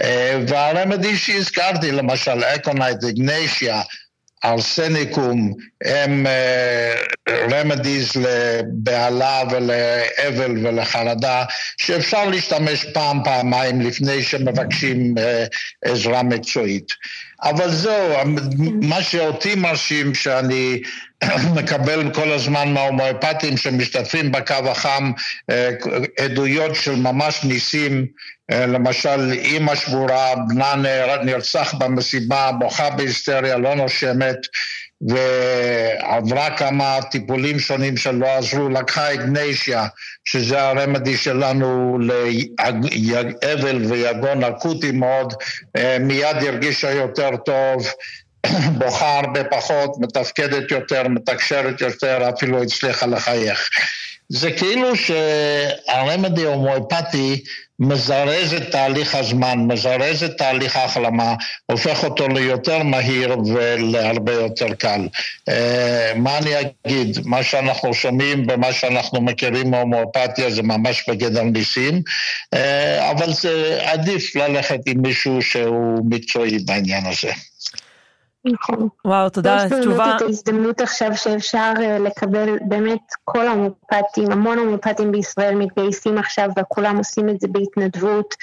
אה, וה remedy שהזכרתי, למשל Aconite, Ignatia, Arsenicum, הם remedies אה, לבהלה ולאבל ולחרדה, שאפשר להשתמש פעם, פעמיים לפני שמבקשים אה, עזרה מקצועית. אבל זהו, מה שאותי מרשים, שאני (clears throat) מקבל כל הזמן מההומואפטים שמשתתפים בקו החם אה, עדויות של ממש ניסים, אה, למשל אימא שבורה, בנה נרצח במסיבה, בוכה בהיסטריה, לא נושמת, ועברה כמה טיפולים שונים שלא עזרו, לקחה אגנשיה, שזה הרמדי שלנו לאבל ויגון אקוטי מאוד, אה, מיד הרגישה יותר טוב, (clears throat) בוכה הרבה פחות, מתפקדת יותר, מתקשרת יותר, אפילו הצליחה לחייך. זה כאילו שהרמדי ההומואפטי מזרז את תהליך הזמן, מזרז את תהליך ההחלמה, הופך אותו ליותר מהיר ולהרבה יותר קל. אה, מה אני אגיד? מה שאנחנו שומעים ומה שאנחנו מכירים מהומואפתיה זה ממש בגדר ניסים, אה, אבל זה עדיף ללכת עם מישהו שהוא מקצועי בעניין הזה. נכון. וואו, תודה על התשובה. יש באמת את ההזדמנות עכשיו שאפשר אה, לקבל באמת כל ההומופטים, המון הומופטים בישראל מתגייסים עכשיו וכולם עושים את זה בהתנדבות.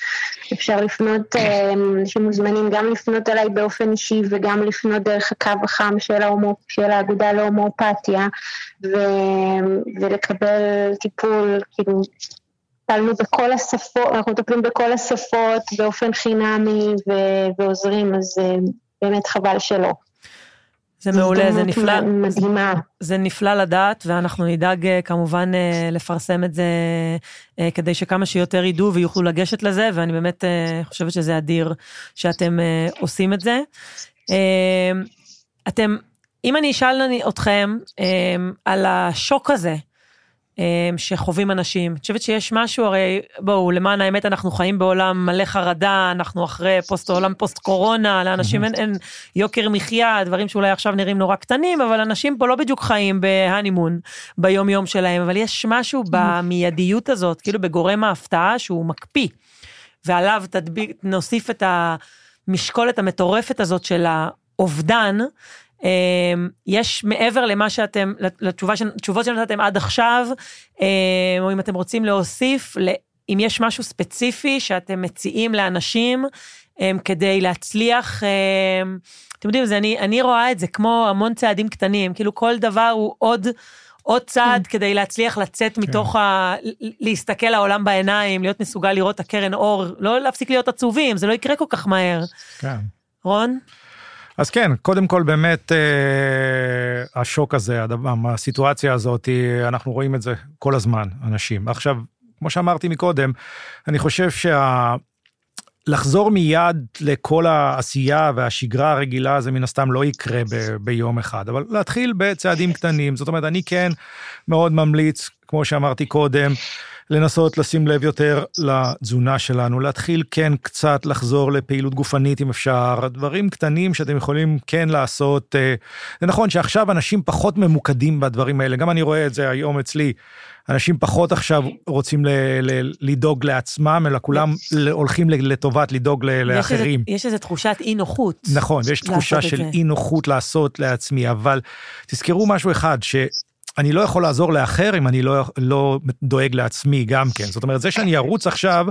אפשר לפנות, אה, אנשים מוזמנים גם לפנות אליי באופן אישי וגם לפנות דרך הקו החם של, ההומו, של האגודה להומואפתיה ולקבל טיפול, כאילו טיפלנו בכל השפות, אנחנו מטפלים בכל השפות באופן חינמי ועוזרים, אז אה, באמת חבל שלא. זה מעולה, זה נפלא. מדהימה. זה נפלא לדעת, ואנחנו נדאג אה, כמובן אה, לפרסם את זה אה, כדי שכמה שיותר ידעו ויוכלו לגשת לזה, ואני באמת חושבת שזה אדיר שאתם עושים את זה. אתם, אם אני אשאל אתכם על השוק הזה, שחווים אנשים. אני חושבת שיש משהו, הרי בואו, למען האמת אנחנו חיים בעולם מלא חרדה, אנחנו אחרי פוסט עולם פוסט קורונה, לאנשים אין, אין יוקר מחיה, דברים שאולי עכשיו נראים נורא קטנים, אבל אנשים פה לא בדיוק חיים בהנימון ביום יום שלהם, אבל יש משהו במיידיות הזאת, כאילו בגורם ההפתעה שהוא מקפיא, ועליו תדביק, נוסיף את המשקולת המטורפת הזאת של האובדן, אמ, יש מעבר למה שאתם, לתשובות שנתתם עד עכשיו, אמ, או אם אתם רוצים להוסיף, אם יש משהו ספציפי שאתם מציעים לאנשים אמ, כדי להצליח, אתם יודעים, זה, אני, אני רואה את זה כמו המון צעדים קטנים, כאילו כל דבר הוא עוד... עוד צעד כן. כדי להצליח לצאת כן. מתוך ה... להסתכל לעולם בעיניים, להיות מסוגל לראות את הקרן אור, לא להפסיק להיות עצובים, זה לא יקרה כל כך מהר. כן. רון? אז כן, קודם כל באמת אה, השוק הזה, הסיטואציה הזאת, אנחנו רואים את זה כל הזמן, אנשים. עכשיו, כמו שאמרתי מקודם, אני חושב שה... לחזור מיד לכל העשייה והשגרה הרגילה זה מן הסתם לא יקרה ב- ביום אחד, אבל להתחיל בצעדים קטנים. זאת אומרת, אני כן מאוד ממליץ, כמו שאמרתי קודם, לנסות לשים לב יותר לתזונה שלנו, להתחיל כן קצת לחזור לפעילות גופנית אם אפשר, דברים קטנים שאתם יכולים כן לעשות. אה, זה נכון שעכשיו אנשים פחות ממוקדים בדברים האלה, גם אני רואה את זה היום אצלי. אנשים פחות עכשיו רוצים ל- ל- לדאוג לעצמם, אלא כולם הולכים לטובת לדאוג לאחרים. יש איזו תחושת אי נוחות. נכון, ויש תחושה של אי נוחות לעשות לעצמי, אבל תזכרו משהו אחד, ש... אני לא יכול לעזור לאחר אם אני לא, לא דואג לעצמי גם כן. זאת אומרת, זה שאני ארוץ עכשיו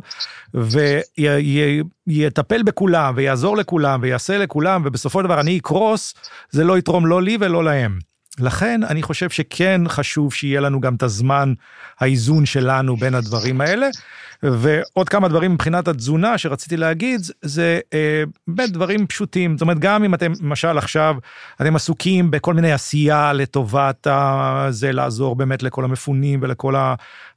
ויטפל בכולם ויעזור לכולם ויעשה לכולם, ובסופו של דבר אני אקרוס, זה לא יתרום לא לי ולא להם. לכן אני חושב שכן חשוב שיהיה לנו גם את הזמן, האיזון שלנו בין הדברים האלה. ועוד כמה דברים מבחינת התזונה שרציתי להגיד, זה אה, באמת דברים פשוטים. זאת אומרת, גם אם אתם, למשל עכשיו, אתם עסוקים בכל מיני עשייה לטובת זה, לעזור באמת לכל המפונים ולכל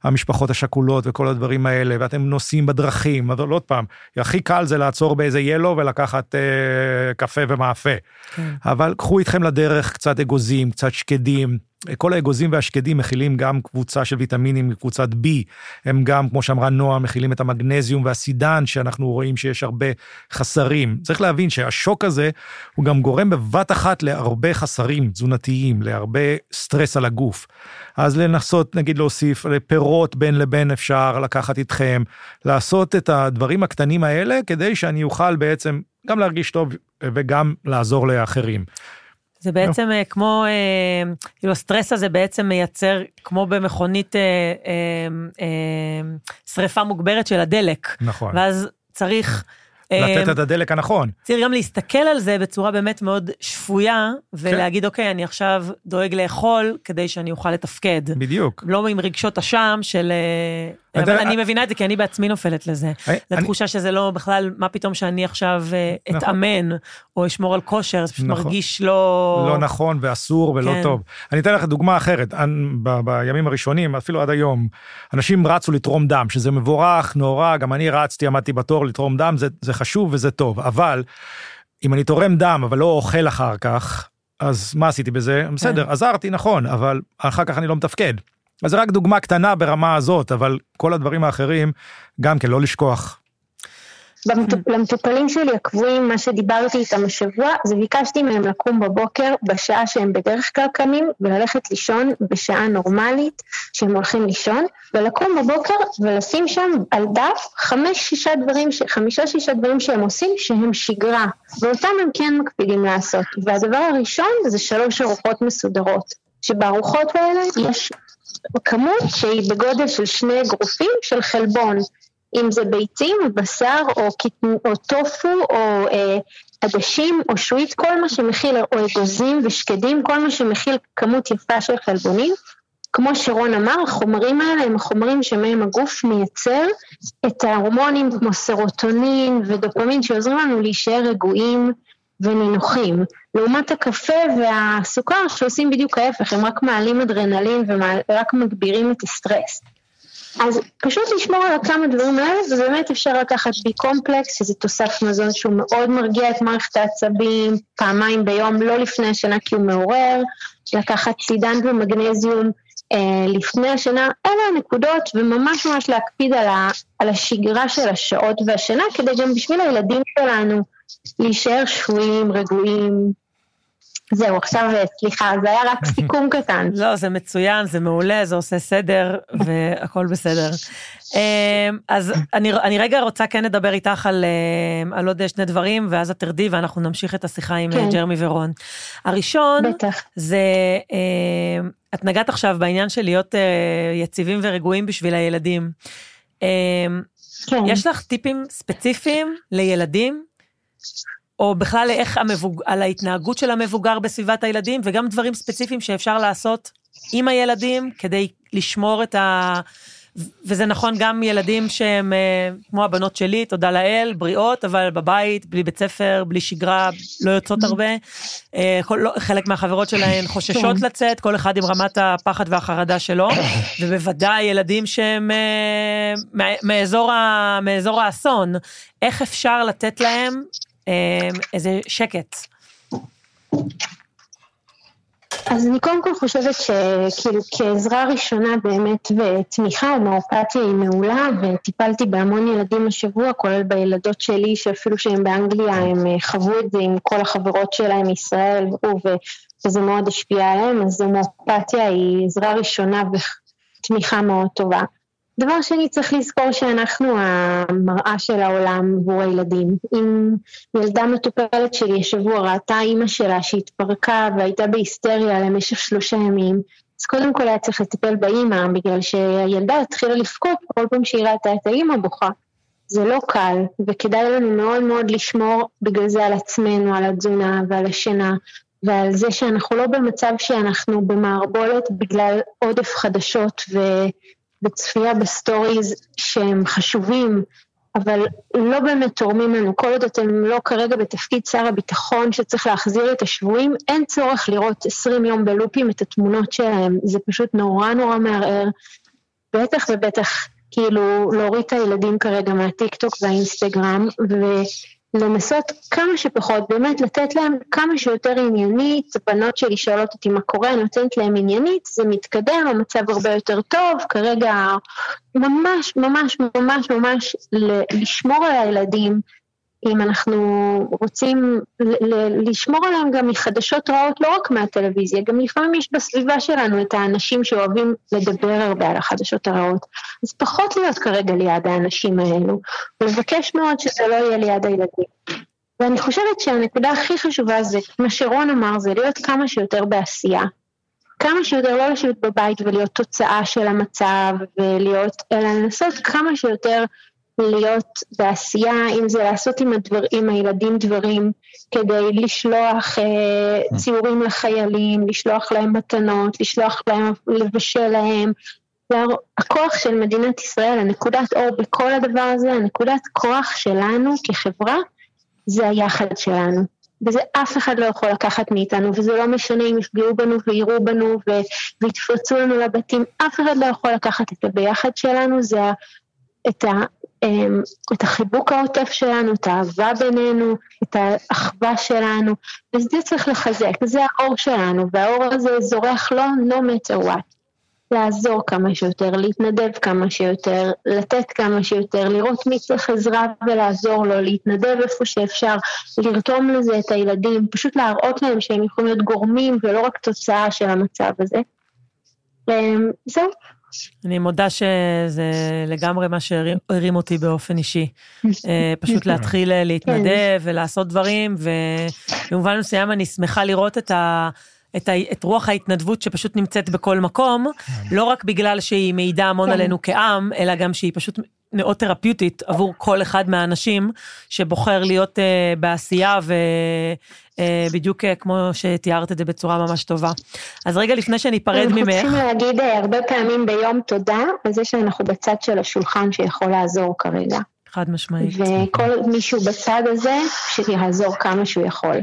המשפחות השכולות וכל הדברים האלה, ואתם נוסעים בדרכים, אבל עוד פעם, הכי קל זה לעצור באיזה ילו ולקחת אה, קפה ומאפה. כן. אבל קחו איתכם לדרך קצת אגוזים, קצת שקדים. כל האגוזים והשקדים מכילים גם קבוצה של ויטמינים מקבוצת B, הם גם, כמו שאמרה נועה, מכילים את המגנזיום והסידן, שאנחנו רואים שיש הרבה חסרים. צריך להבין שהשוק הזה, הוא גם גורם בבת אחת להרבה חסרים תזונתיים, להרבה סטרס על הגוף. אז לנסות, נגיד, להוסיף פירות בין לבין אפשר לקחת איתכם, לעשות את הדברים הקטנים האלה, כדי שאני אוכל בעצם גם להרגיש טוב וגם לעזור לאחרים. זה בעצם לא. כמו, אה, כאילו הסטרס הזה בעצם מייצר, כמו במכונית אה, שריפה מוגברת של הדלק. נכון. ואז צריך... לתת את הדלק הנכון. צריך גם להסתכל על זה בצורה באמת מאוד שפויה, ולהגיד, כן. אוקיי, אני עכשיו דואג לאכול כדי שאני אוכל לתפקד. בדיוק. לא עם רגשות אשם של אני מבינה את זה, כי אני בעצמי נופלת לזה. זו תחושה שזה לא בכלל, מה פתאום שאני עכשיו אה, נכון. אתאמן, או אשמור על כושר, זה פשוט נכון. מרגיש לא... לא נכון ואסור ולא כן. טוב. אני אתן לך דוגמה אחרת. בימים הראשונים, אפילו עד היום, אנשים רצו לתרום דם, שזה מבורך, נורא, גם אני רצתי, עמדתי בתור לתרום דם, זה חשוב וזה טוב. אבל אם אני תורם דם, אבל לא אוכל אחר כך, אז מה עשיתי בזה? בסדר, כן. עזרתי, נכון, אבל אחר כך אני לא מתפקד. אז זה רק דוגמה קטנה ברמה הזאת, אבל כל הדברים האחרים, גם כן, לא לשכוח. למטופלים שלי הקבועים, מה שדיברתי איתם השבוע, זה ביקשתי מהם לקום בבוקר בשעה שהם בדרך כלל קמים, וללכת לישון בשעה נורמלית שהם הולכים לישון, ולקום בבוקר ולשים שם על דף חמש-שישה דברים, חמישה-שישה דברים שהם עושים שהם שגרה, ואותם הם כן מקפידים לעשות. והדבר הראשון זה שלוש ארוחות מסודרות, שבארוחות האלה יש כמות שהיא בגודל של שני אגרופים של חלבון, אם זה ביצים, בשר או, או טופו או אה, עדשים או שועית, כל מה שמכיל, או אגוזים ושקדים, כל מה שמכיל כמות יפה של חלבונים. כמו שרון אמר, החומרים האלה הם החומרים שמהם הגוף מייצר את ההורמונים כמו סרוטונין ודופמין שעוזרים לנו להישאר רגועים ונינוחים. לעומת הקפה והסוכר שעושים בדיוק ההפך, הם רק מעלים אדרנלין ורק מגבירים את הסטרס. אז פשוט לשמור על הכמה דברים האלה, ובאמת אפשר לקחת בי קומפלקס, שזה תוסף מזון שהוא מאוד מרגיע את מערכת העצבים, פעמיים ביום, לא לפני השינה כי הוא מעורר, לקחת סידן ומגנזיום אה, לפני השינה, אלה הנקודות, וממש ממש להקפיד על, ה, על השגרה של השעות והשינה, כדי גם בשביל הילדים שלנו להישאר שפויים, רגועים, זהו, עכשיו סליחה, זה היה רק סיכום (laughs) קטן. לא, זה מצוין, זה מעולה, זה עושה סדר, והכל בסדר. אמ, אז אני, אני רגע רוצה כן לדבר איתך על, אמ, על עוד שני דברים, ואז את תרדי ואנחנו נמשיך את השיחה עם כן. ג'רמי ורון. הראשון, בטח. זה, אמ, את נגעת עכשיו בעניין של להיות אה, יציבים ורגועים בשביל הילדים. כן. יש לך טיפים ספציפיים לילדים? או בכלל איך המבוג... על ההתנהגות של המבוגר בסביבת הילדים, וגם דברים ספציפיים שאפשר לעשות עם הילדים כדי לשמור את ה... וזה נכון גם ילדים שהם אה, כמו הבנות שלי, תודה לאל, בריאות, אבל בבית, בלי בית ספר, בלי שגרה, לא יוצאות הרבה. אה, לא, חלק מהחברות שלהן חוששות. לצאת, כל אחד עם רמת הפחד והחרדה שלו, (coughs) ובוודאי ילדים שהם אה, מאזור, ה, מאזור האסון. איך אפשר לתת להם איזה שקט. אז אני קודם כל חושבת שכאילו כעזרה ראשונה באמת ותמיכה, הומאופתיה היא מעולה וטיפלתי בהמון ילדים השבוע, כולל בילדות שלי שאפילו שהם באנגליה הם אה, חוו את זה עם כל החברות שלהם מישראל וזה מאוד השפיע עליהם, אז הומאופתיה היא עזרה ראשונה ותמיכה מאוד טובה. דבר שני, צריך לזכור שאנחנו המראה של העולם עבור הילדים. אם ילדה מטופלת שלי השבוע ראתה אימא שלה שהתפרקה והייתה בהיסטריה למשך שלושה ימים, אז קודם כל היה צריך לטפל באימא, בגלל שהילדה התחילה לבכות כל פעם שהיא ראתה את האימא בוכה. זה לא קל, וכדאי לנו מאוד מאוד לשמור בגלל זה על עצמנו, על התזונה ועל השינה, ועל זה שאנחנו לא במצב שאנחנו במערבולת בגלל עודף חדשות ו... וצפייה בסטוריז שהם חשובים, אבל לא באמת תורמים לנו. כל עוד אתם לא כרגע בתפקיד שר הביטחון שצריך להחזיר את השבויים, אין צורך לראות 20 יום בלופים את התמונות שלהם, זה פשוט נורא נורא מערער. בטח ובטח כאילו להוריד את הילדים כרגע מהטיקטוק והאינסטגרם, ולנסות כמה שפחות, באמת לתת להם כמה שיותר עניינית, בנות שלי שואלות אותי מה קורה, אני נותנת להם עניינית, זה מתקדם, המצב הרבה יותר טוב, כרגע ממש ממש ממש ממש לשמור על הילדים, אם אנחנו רוצים לשמור עליהם גם מחדשות רעות, לא רק מהטלוויזיה, גם לפעמים יש בסביבה שלנו את האנשים שאוהבים לדבר הרבה על החדשות הרעות. אז פחות להיות כרגע ליד האנשים האלו, ולבקש מאוד שזה לא יהיה ליד הילדים. ואני חושבת שהנקודה הכי חשובה זה, מה שרון אמר, זה להיות כמה שיותר בעשייה. כמה שיותר לא לשבת בבית ולהיות תוצאה של המצב ולהיות, אלא לנסות כמה שיותר להיות בעשייה, אם זה לעשות עם, הדבר, עם הילדים דברים כדי לשלוח אה, ציורים לחיילים, לשלוח להם מתנות, לשלוח להם, לבשל להם. הכוח של מדינת ישראל, הנקודת אור בכל הדבר הזה, הנקודת כוח שלנו כחברה, זה היחד שלנו. וזה אף אחד לא יכול לקחת מאיתנו, וזה לא משנה אם יפגעו בנו ויראו בנו ויתפרצו לנו לבתים, אף אחד לא יכול לקחת את הביחד שלנו, זה את אמ, את החיבוק העוטף שלנו, את האהבה בינינו, את האחווה שלנו, וזה צריך לחזק, זה האור שלנו, והאור הזה זורח לא no matter what. לעזור כמה שיותר, להתנדב כמה שיותר, לתת כמה שיותר, לראות מי צריך עזרה ולעזור לו, להתנדב איפה שאפשר, לרתום לזה את הילדים, פשוט להראות להם שהם יכולים להיות גורמים ולא רק תוצאה של המצב הזה. אמ, זהו. אני מודה שזה לגמרי מה שהרים אותי באופן אישי. אה, פשוט להתחיל אה, להתנדב ולעשות דברים, ובמובן מסוים אני שמחה לראות את ה... את, ה, את רוח ההתנדבות שפשוט נמצאת בכל מקום, לא רק בגלל שהיא מעידה המון כן. עלינו כעם, אלא גם שהיא פשוט מאוד תרפיוטית עבור כל אחד מהאנשים שבוחר להיות uh, בעשייה ובדיוק uh, uh, כמו שתיארת את זה בצורה ממש טובה. אז רגע לפני שאני אפרד ממך... אנחנו צריכים להגיד uh, הרבה פעמים ביום תודה על זה שאנחנו בצד של השולחן שיכול לעזור כרגע. חד משמעית. וכל מישהו בצד הזה שיעזור כמה שהוא יכול.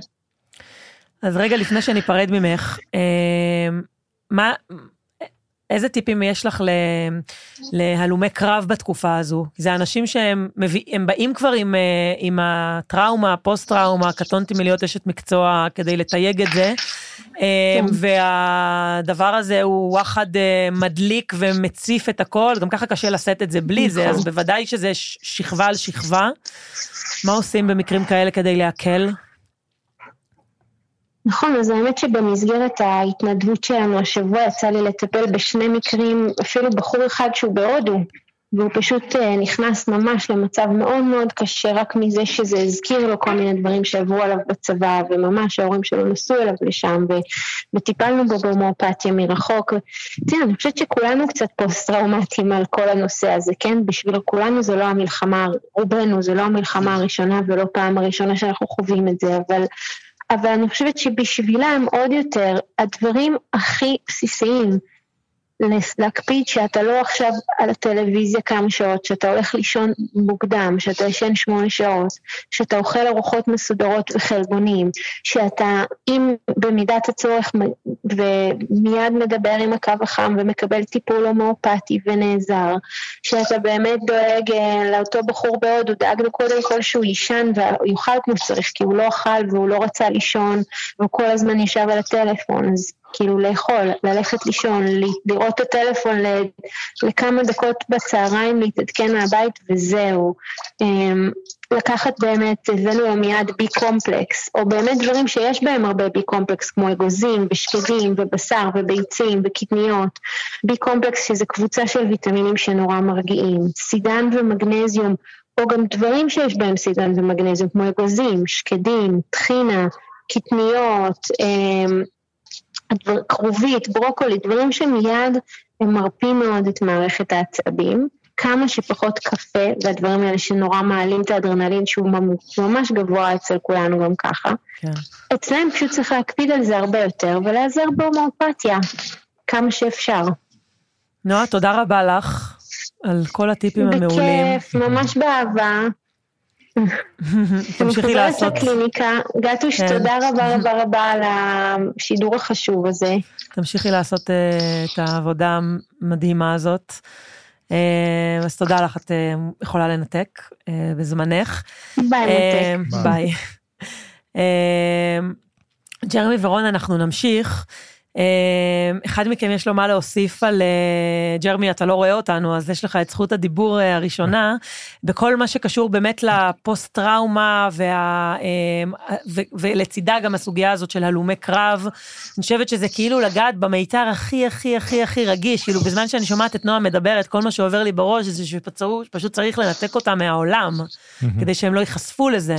אז רגע לפני שאני אפרד ממך, מה... איזה טיפים יש לך להלומי קרב בתקופה הזו? זה אנשים שהם מביא, באים כבר עם, אה, עם הטראומה, הפוסט-טראומה, קטונתי מלהיות אשת מקצוע כדי לתייג את זה, אה, כן. והדבר הזה הוא וואחד אה, מדליק ומציף את הכל, גם ככה קשה לשאת את זה בלי זה, אז נכון. בוודאי שזה שכבה על שכבה. מה עושים במקרים כאלה כדי להקל? נכון, אז האמת שבמסגרת ההתנדבות שלנו השבוע יצא לי לטפל בשני מקרים, אפילו בחור אחד שהוא בהודו, והוא פשוט אה, נכנס ממש למצב מאוד מאוד קשה רק מזה שזה הזכיר לו כל מיני דברים שעברו עליו בצבא, וממש ההורים שלו נסעו אליו לשם. וטיפלנו בו בהומואפתיה מרחוק. תראה, אני חושבת שכולנו קצת פוסט-טראומטיים על כל הנושא הזה, כן? בשביל כולנו זה לא המלחמה, רובנו זה לא המלחמה הראשונה ולא פעם הראשונה שאנחנו חווים את זה, אבל... אבל אני חושבת שבשבילם עוד יותר, הדברים הכי בסיסיים, להקפיד שאתה לא עכשיו על הטלוויזיה כמה שעות, שאתה הולך לישון מוקדם, שאתה ישן שמונה שעות, שאתה אוכל ארוחות מסודרות וחלבונים, שאתה, אם במידת הצורך ומיד מדבר עם הקו החם ומקבל טיפול הומואפתי ונעזר, שאתה באמת דואג אה, לאותו בחור בהודו, דאגנו קודם כל שהוא יישן ויאכל כמו שצריך, כי הוא לא אכל והוא לא רצה לישון, והוא כל הזמן ישב על הטלפון, אז כאילו לאכול, ללכת לישון, לראות את הטלפון לכמה דקות בצהריים, להתעדכן מהבית וזהו. אמ, לקחת באמת, הבאנו לו מיד B complex, או באמת דברים שיש בהם הרבה B complex, כמו אגוזים ושקדים ובשר וביצים וקטניות. בי קומפלקס שזה קבוצה של ויטמינים שנורא מרגיעים. סידן ומגנזיום, או גם דברים שיש בהם סידן ומגנזיום, כמו אגוזים, שקדים, טחינה, קטניות, כרובית, ברוקולי, דברים שמיד הם מרפים מאוד את מערכת העצבים. כמה שפחות קפה והדברים האלה שנורא מעלים את האדרנלין שהוא ממש גבוה אצל כולנו גם ככה. כן. אצלם פשוט צריך להקפיד על זה הרבה יותר ולהיעזר בהומואפתיה כמה שאפשר. נועה, תודה רבה לך על כל הטיפים המעולים. בכיף, ממש באהבה. (laughs) תמשיכי לעשות. הקליניקה. גטוש, כן. תודה רבה רבה רבה על השידור החשוב הזה. תמשיכי לעשות uh, את העבודה המדהימה הזאת. Uh, אז תודה לך, את uh, יכולה לנתק uh, בזמנך. ביי, נתק. ביי. (laughs) ג'רמי ורון, אנחנו נמשיך. אמ, אחד מכם יש לו מה להוסיף על אה, ג'רמי, אתה לא רואה אותנו, אז יש לך את זכות הדיבור אה, הראשונה, בכל מה שקשור באמת לפוסט טראומה וה, אמ, ו, ולצידה גם הסוגיה הזאת של הלומי קרב. אני חושבת שזה כאילו לגעת במיתר הכי הכי הכי הכי רגיש, כאילו בזמן שאני שומעת את נועה מדברת, כל מה שעובר לי בראש זה שפשוט צריך לנתק אותה מהעולם, כדי שהם לא ייחשפו לזה.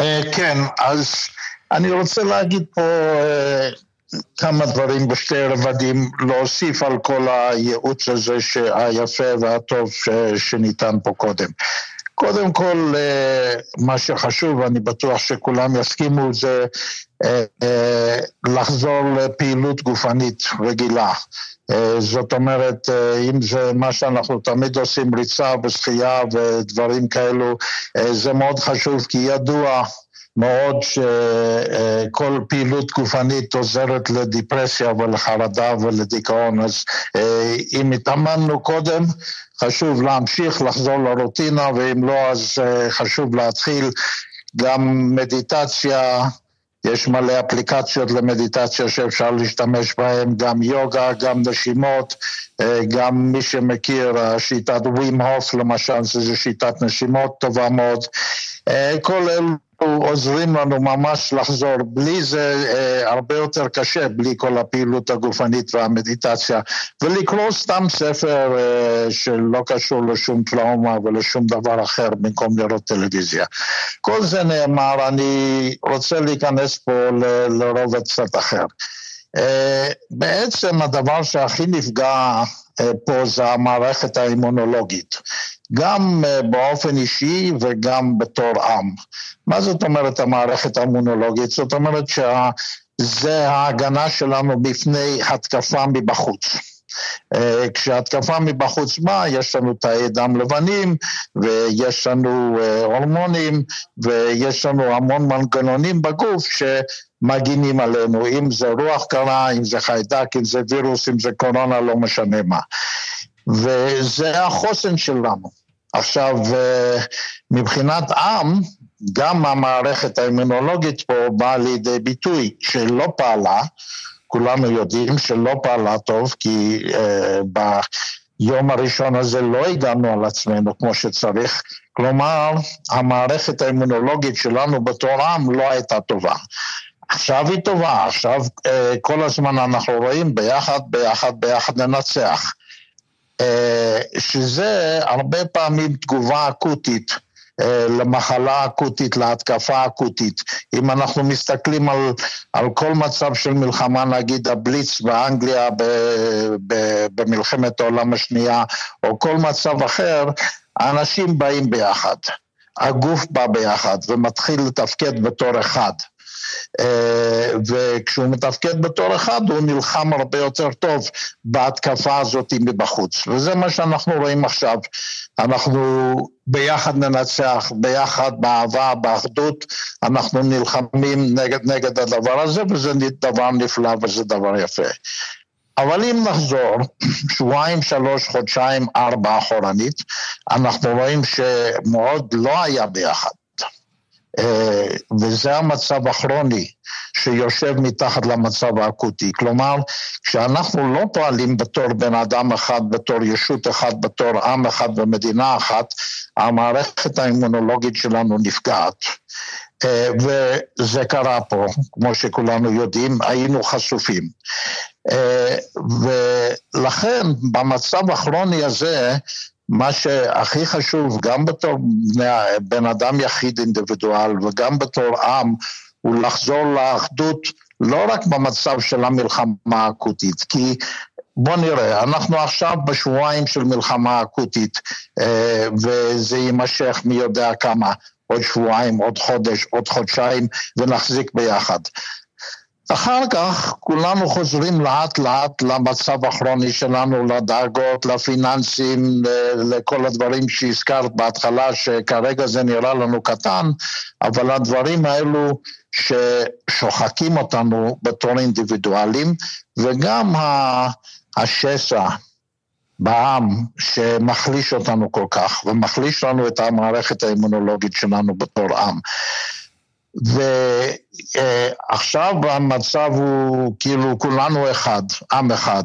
אה, כן, אז... אני רוצה להגיד פה אה, כמה דברים בשתי רבדים, להוסיף על כל הייעוץ הזה היפה והטוב שניתן פה קודם. קודם כל, אה, מה שחשוב, אני בטוח שכולם יסכימו, זה אה, לחזור לפעילות גופנית רגילה. זאת אומרת, אם זה מה שאנחנו תמיד עושים, ריצה ושחייה ודברים כאלו, זה מאוד חשוב, כי ידוע מאוד שכל פעילות גופנית עוזרת לדיפרסיה ולחרדה ולדיכאון, אז אה, אם התאמנו קודם, חשוב להמשיך, לחזור לרוטינה, ואם לא, אז אה, חשוב להתחיל גם מדיטציה. יש מלא אפליקציות למדיטציה שאפשר להשתמש בהן, גם יוגה, גם נשימות, אה, גם מי שמכיר, שיטת ווים הוף למשל, שזו שיטת נשימות טובה מאוד. כל אלו עוזרים לנו ממש לחזור. בלי זה אה, הרבה יותר קשה, בלי כל הפעילות הגופנית והמדיטציה. ולקרוא סתם ספר אה, שלא קשור לשום טראומה ולשום דבר אחר במקום לראות טלוויזיה. כל זה נאמר, אני רוצה להיכנס פה ל- לרובד קצת אחר. אה, בעצם הדבר שהכי נפגע אה, פה זה המערכת האימונולוגית. גם אה, באופן אישי וגם בתור עם. מה זאת אומרת המערכת האימונולוגית? זאת אומרת שזה ההגנה שלנו בפני התקפה מבחוץ. אה, כשהתקפה מבחוץ באה, יש לנו תאי דם לבנים, ויש לנו אה, הורמונים, ויש לנו המון מנגנונים בגוף שמגינים עלינו, אם זה רוח קרה, אם זה חיידק, אם זה וירוס, אם זה קורונה, לא משנה מה. וזה החוסן שלנו. עכשיו, אה, מבחינת עם, גם המערכת האימונולוגית פה באה לידי ביטוי שלא פעלה, כולנו יודעים שלא פעלה טוב, כי uh, ביום הראשון הזה לא הגענו על עצמנו כמו שצריך, כלומר, המערכת האימונולוגית שלנו בתור עם לא הייתה טובה. עכשיו היא טובה, עכשיו uh, כל הזמן אנחנו רואים ביחד, ביחד, ביחד ננצח. אה, שזה הרבה פעמים תגובה אקוטית. אה, למחלה אקוטית, להתקפה אקוטית. אם אנחנו מסתכלים על, על כל מצב של מלחמה, נגיד הבליץ באנגליה ב, ב, במלחמת העולם השנייה, או כל מצב אחר, האנשים באים ביחד. הגוף בא ביחד ומתחיל לתפקד בתור אחד. אה, וכשהוא מתפקד בתור אחד הוא נלחם הרבה יותר טוב בהתקפה הזאת מבחוץ. וזה מה שאנחנו רואים עכשיו. אנחנו ביחד ננצח, ביחד באהבה, באחדות, אנחנו נלחמים נגד, נגד הדבר הזה, וזה דבר נפלא וזה דבר יפה. אבל אם נחזור (coughs) שבועיים, שלוש, חודשיים, ארבע אחורנית, אנחנו רואים שמאוד לא היה ביחד. אה, וזה המצב הכרוני שיושב מתחת למצב האקוטי. כלומר, כשאנחנו לא פועלים בתור בן אדם אחד, בתור ישות אחת, בתור עם אחד ומדינה אחת, המערכת האימונולוגית שלנו נפגעת. אה, וזה קרה פה, כמו שכולנו יודעים, היינו חשופים. אה, ולכן במצב הכרוני הזה, מה שהכי חשוב, גם בתור בן אדם יחיד אינדיבידואל וגם בתור עם, הוא לחזור לאחדות לא רק במצב של המלחמה האקוטית, כי בוא נראה, אנחנו עכשיו בשבועיים של מלחמה אקוטית, אה, וזה יימשך מי יודע כמה, עוד שבועיים, עוד חודש, עוד חודשיים, ונחזיק ביחד. אחר כך כולנו חוזרים לאט לאט למצב הכרוני שלנו, לדאגות, לפיננסים, לכל הדברים שהזכרת בהתחלה, שכרגע זה נראה לנו קטן, אבל הדברים האלו ששוחקים אותנו בתור אינדיבידואלים, וגם השסע בעם שמחליש אותנו כל כך, ומחליש לנו את המערכת האימונולוגית שלנו בתור עם. ועכשיו המצב הוא כאילו כולנו אחד, עם אחד,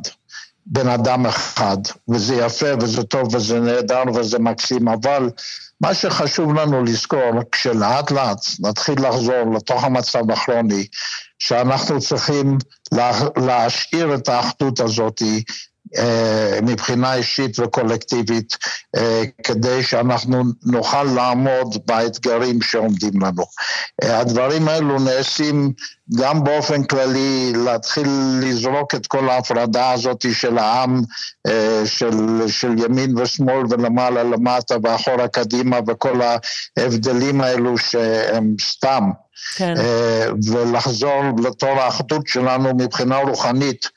בן אדם אחד, וזה יפה וזה טוב וזה נהדר וזה מקסים, אבל מה שחשוב לנו לזכור, כשלאט לאט נתחיל לחזור לתוך המצב הכרוני, שאנחנו צריכים להשאיר את האחדות הזאת מבחינה אישית וקולקטיבית, אה, כדי שאנחנו נוכל לעמוד באתגרים שעומדים לנו. אה, הדברים האלו נעשים גם באופן כללי, להתחיל לזרוק את כל ההפרדה הזאת של העם, של, של ימין ושמאל ולמעלה למטה ואחורה קדימה וכל ההבדלים האלו שהם סתם. כן. אה, ולחזור לתור האחדות שלנו מבחינה רוחנית,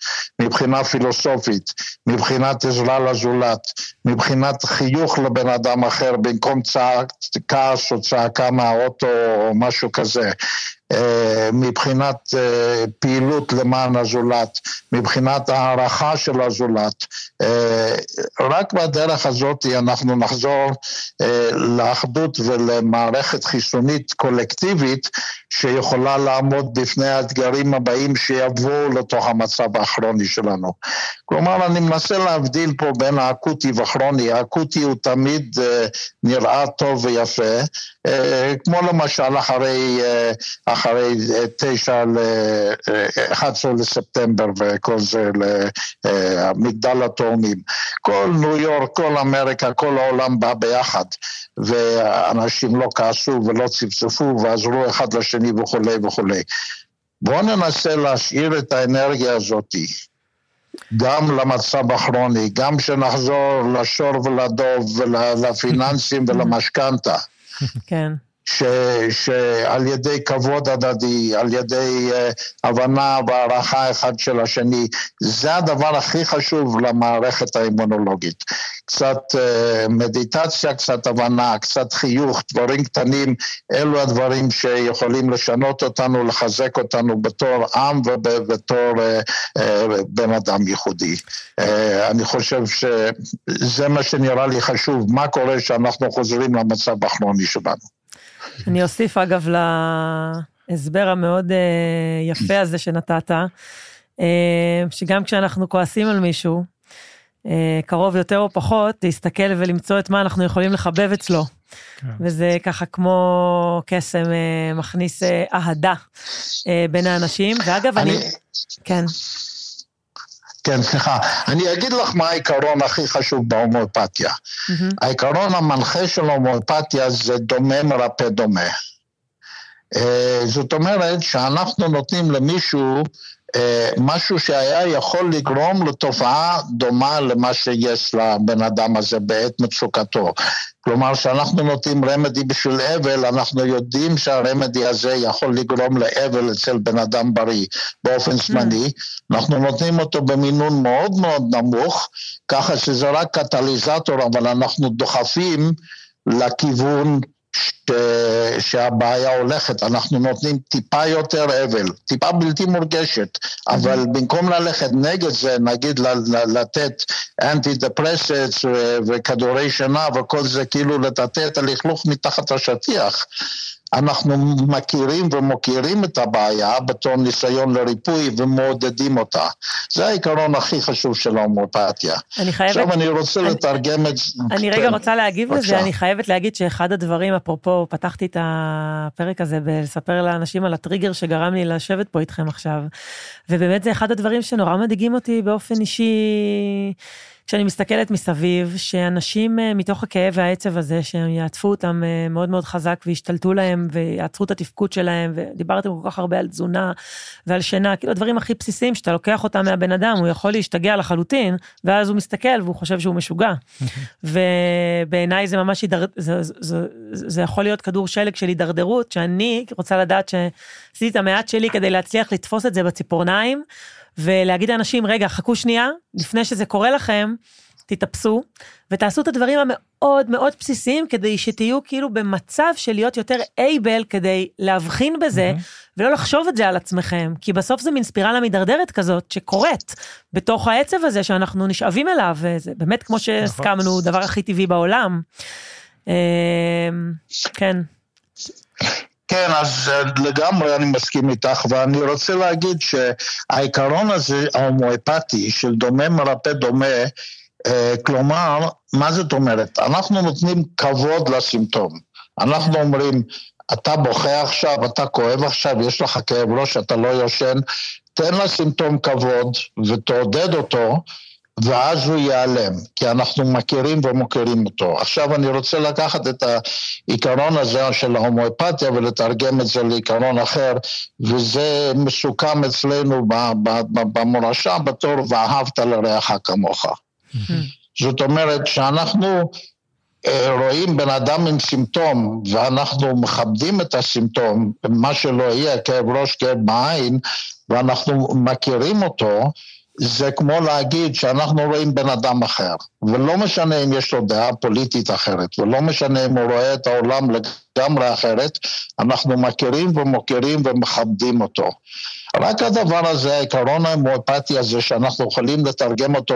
מבחינה פילוסופית, מבחינת עזרה לזולת, מבחינת חיוך לבן אדם אחר במקום צעק, כעס או צעקה מהאוטו או משהו כזה. אה, מבחינת אה, פעילות למען הזולת, מבחינת הערכה של הזולת. אה, רק בדרך הזאת אנחנו נחזור לאחדות ולמערכת חיסונית קולקטיבית שיכולה לעמוד בפני האתגרים הבאים שיבואו לתוך המצב הכרוני שלנו. כלומר, אני מנסה להבדיל פה בין האקוטי וכרוני. האקוטי הוא תמיד נראה טוב ויפה, כמו למשל אחרי... אחרי תשע ל-11 לספטמבר וכל זה למגדל התאומים. כל ניו יורק, כל אמריקה, כל העולם בא ביחד, ואנשים לא כעסו ולא צפצפו ועזרו אחד לשני וכולי וכולי. בואו ננסה להשאיר את האנרגיה הזאתי. גם למצב הכרוני, גם שנחזור לשור ולדוב ולפיננסים (laughs) ולמשכנתה. כן. ש, שעל ידי כבוד הדדי, על ידי uh, הבנה והערכה אחד של השני, זה הדבר הכי חשוב למערכת האימונולוגית. קצת uh, מדיטציה, קצת הבנה, קצת חיוך, דברים קטנים, אלו הדברים שיכולים לשנות אותנו, לחזק אותנו בתור עם ובתור uh, uh, בן אדם ייחודי. Uh, אני חושב שזה מה שנראה לי חשוב, מה קורה שאנחנו חוזרים למצב הכרוני שלנו. אני אוסיף, אגב, להסבר המאוד אה, יפה הזה שנתת, אה, שגם כשאנחנו כועסים על מישהו, אה, קרוב יותר או פחות, להסתכל ולמצוא את מה אנחנו יכולים לחבב אצלו. כן. וזה ככה כמו קסם מכניס אהדה בין האנשים. ואגב, אני... אני... כן. כן, סליחה. אני אגיד לך מה העיקרון הכי חשוב בהומואפתיה. Mm-hmm. העיקרון המנחה של הומואפתיה זה דומה מרפא דומה. Uh, זאת אומרת שאנחנו נותנים למישהו משהו שהיה יכול לגרום לתופעה דומה למה שיש לבן אדם הזה בעת מצוקתו. כלומר, כשאנחנו נותנים רמדי בשביל אבל, אנחנו יודעים שהרמדי הזה יכול לגרום לאבל אצל בן אדם בריא באופן זמני. אנחנו נותנים אותו במינון מאוד מאוד נמוך, ככה שזה רק קטליזטור, אבל אנחנו דוחפים לכיוון ש... שהבעיה הולכת, אנחנו נותנים טיפה יותר אבל, טיפה בלתי מורגשת, אבל mm-hmm. במקום ללכת נגד זה, נגיד לתת אנטי דפרסטס וכדורי שינה וכל זה, כאילו לטאטא את הלכלוך מתחת השטיח, אנחנו מכירים ומוקירים את הבעיה בתור ניסיון לריפוי ומעודדים אותה. זה העיקרון הכי חשוב של ההומואפתיה. אני חייבת... עכשיו אני רוצה אני, לתרגם את זה. אני רגע כן. רוצה להגיב בבקשה. לזה, אני חייבת להגיד שאחד הדברים, אפרופו, פתחתי את הפרק הזה בלספר לאנשים על הטריגר שגרם לי לשבת פה איתכם עכשיו, ובאמת זה אחד הדברים שנורא מדאיגים אותי באופן אישי. כשאני מסתכלת מסביב, שאנשים אה, מתוך הכאב והעצב הזה, שהם יעטפו אותם אה, מאוד מאוד חזק וישתלטו להם ויעצרו את התפקוד שלהם, ודיברתם כל כך הרבה על תזונה ועל שינה, כאילו הדברים הכי בסיסיים שאתה לוקח אותם מהבן אדם, הוא יכול להשתגע לחלוטין, ואז הוא מסתכל והוא חושב שהוא משוגע. (laughs) ובעיניי זה ממש, הידר... זה, זה, זה, זה יכול להיות כדור שלג של הידרדרות, שאני רוצה לדעת שעשיתי את המעט שלי כדי להצליח לתפוס את זה בציפורניים. ולהגיד לאנשים, רגע, חכו שנייה, לפני שזה קורה לכם, תתאפסו, ותעשו את הדברים המאוד מאוד בסיסיים, כדי שתהיו כאילו במצב של להיות יותר אייבל, כדי להבחין בזה, mm-hmm. ולא לחשוב את זה על עצמכם, כי בסוף זה מין ספירלה מידרדרת כזאת, שקורית בתוך העצב הזה שאנחנו נשאבים אליו, וזה באמת, כמו שהסכמנו, נכון. דבר הכי טבעי בעולם. אמ, כן. כן, אז אה, לגמרי אני מסכים איתך, ואני רוצה להגיד שהעיקרון הזה, ההומואפתי, של דומה מרפא דומה, אה, כלומר, מה זאת אומרת? אנחנו נותנים כבוד לסימפטום. אנחנו אומרים, אתה בוכה עכשיו, אתה כואב עכשיו, יש לך כאב ראש, אתה לא יושן, תן לסימפטום כבוד ותעודד אותו, ואז הוא ייעלם, כי אנחנו מכירים ומוכרים אותו. עכשיו אני רוצה לקחת את העיקרון הזה של ההומואפתיה ולתרגם את זה לעיקרון אחר, וזה מסוכם אצלנו במורשה בתור ואהבת לרעך כמוך. זאת אומרת שאנחנו אה, רואים בן אדם עם סימפטום ואנחנו מכבדים את הסימפטום, מה שלא יהיה, כאב ראש, כאב בעין, ואנחנו מכירים אותו, זה כמו להגיד שאנחנו רואים בן אדם אחר, ולא משנה אם יש לו דעה פוליטית אחרת, ולא משנה אם הוא רואה את העולם לגמרי אחרת, אנחנו מכירים ומוקירים ומכבדים אותו. רק הדבר הזה, העיקרון ההמואפטי הזה, שאנחנו יכולים לתרגם אותו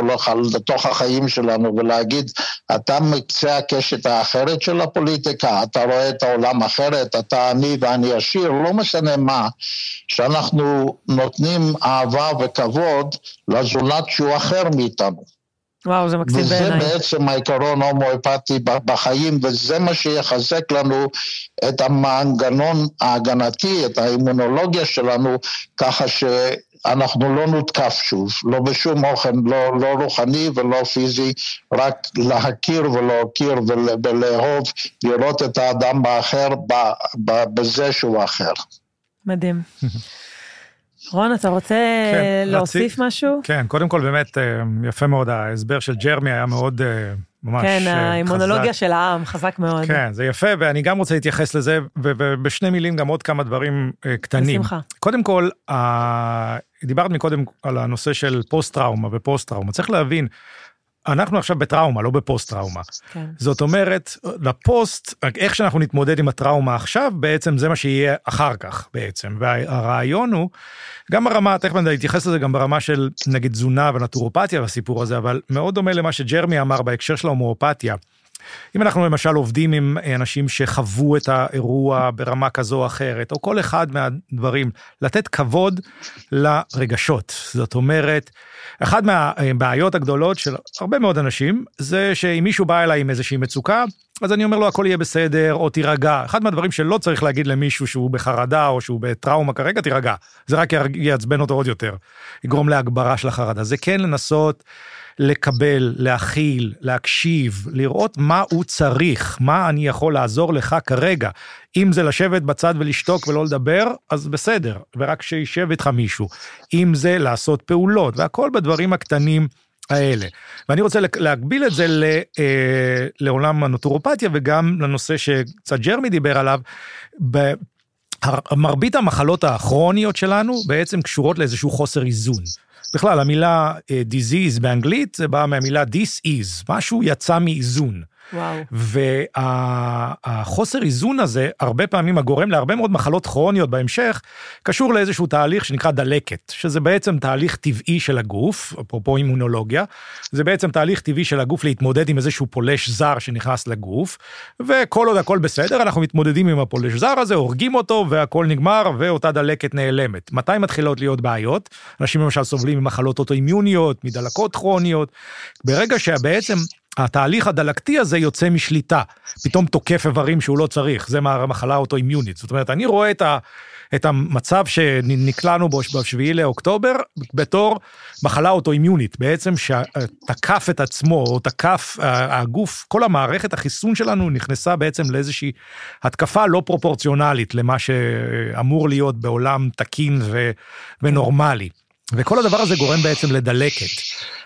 לתוך החיים שלנו ולהגיד, אתה מקצה הקשת האחרת של הפוליטיקה, אתה רואה את העולם אחרת, אתה עני ואני עשיר, לא משנה מה, שאנחנו נותנים אהבה וכבוד לזולת שהוא אחר מאיתנו. וואו, זה מקסים בעיניי. וזה בעצם העיקרון ההומואפטי בחיים, וזה מה שיחזק לנו את המנגנון ההגנתי, את האימונולוגיה שלנו, ככה שאנחנו לא נותקף שוב, לא בשום אופן, לא, לא רוחני ולא פיזי, רק להכיר ולהוקיר ולאהוב, לראות את האדם האחר בזה שהוא אחר. מדהים. (laughs) רון, אתה רוצה כן, להוסיף רצי, משהו? כן, קודם כל באמת אה, יפה מאוד, ההסבר של ג'רמי היה מאוד אה, ממש כן, חזק. כן, האימונולוגיה של העם, חזק מאוד. כן, זה יפה, ואני גם רוצה להתייחס לזה, ובשני מילים גם עוד כמה דברים אה, קטנים. בשמחה. קודם כל, דיברת מקודם על הנושא של פוסט-טראומה ופוסט-טראומה. צריך להבין, אנחנו עכשיו בטראומה, לא בפוסט-טראומה. כן. זאת אומרת, לפוסט, איך שאנחנו נתמודד עם הטראומה עכשיו, בעצם זה מה שיהיה אחר כך בעצם. והרעיון הוא, גם ברמה, תכף אני אתייחס לזה גם ברמה של נגיד תזונה ונטורופתיה והסיפור הזה, אבל מאוד דומה למה שג'רמי אמר בהקשר של ההומואפתיה. אם אנחנו למשל עובדים עם אנשים שחוו את האירוע ברמה כזו או אחרת, או כל אחד מהדברים, לתת כבוד לרגשות. זאת אומרת, אחת מהבעיות הגדולות של הרבה מאוד אנשים, זה שאם מישהו בא אליי עם איזושהי מצוקה, אז אני אומר לו הכל יהיה בסדר, או תירגע. אחד מהדברים שלא צריך להגיד למישהו שהוא בחרדה או שהוא בטראומה כרגע, תירגע. זה רק יעצבן אותו עוד יותר, יגרום להגברה של החרדה. זה כן לנסות לקבל, להכיל, להקשיב, לראות מה הוא צריך, מה אני יכול לעזור לך כרגע. אם זה לשבת בצד ולשתוק ולא לדבר, אז בסדר, ורק שישב איתך מישהו. אם זה לעשות פעולות, והכל בדברים הקטנים. האלה. ואני רוצה להגביל את זה ל, אה, לעולם הנוטורופתיה וגם לנושא שקצת ג'רמי דיבר עליו. ב, מרבית המחלות הכרוניות שלנו בעצם קשורות לאיזשהו חוסר איזון. בכלל, המילה uh, disease באנגלית זה בא מהמילה this is, משהו יצא מאיזון. והחוסר איזון הזה, הרבה פעמים הגורם להרבה מאוד מחלות כרוניות בהמשך, קשור לאיזשהו תהליך שנקרא דלקת, שזה בעצם תהליך טבעי של הגוף, אפרופו אימונולוגיה, זה בעצם תהליך טבעי של הגוף להתמודד עם איזשהו פולש זר שנכנס לגוף, וכל עוד הכל בסדר, אנחנו מתמודדים עם הפולש זר הזה, הורגים אותו, והכל נגמר, ואותה דלקת נעלמת. מתי מתחילות להיות בעיות? אנשים למשל סובלים ממחלות אוטואימיוניות, מדלקות כרוניות, ברגע שבעצם התהליך הדלקתי הזה יוצא משליטה, פתאום תוקף איברים שהוא לא צריך, זה מהמחלה האוטואימיונית. זאת אומרת, אני רואה את, ה, את המצב שנקלענו בו בשביעי לאוקטובר בתור מחלה אוטואימיונית, בעצם שתקף את עצמו, או תקף הגוף, כל המערכת החיסון שלנו נכנסה בעצם לאיזושהי התקפה לא פרופורציונלית למה שאמור להיות בעולם תקין ונורמלי. וכל הדבר הזה גורם בעצם לדלקת.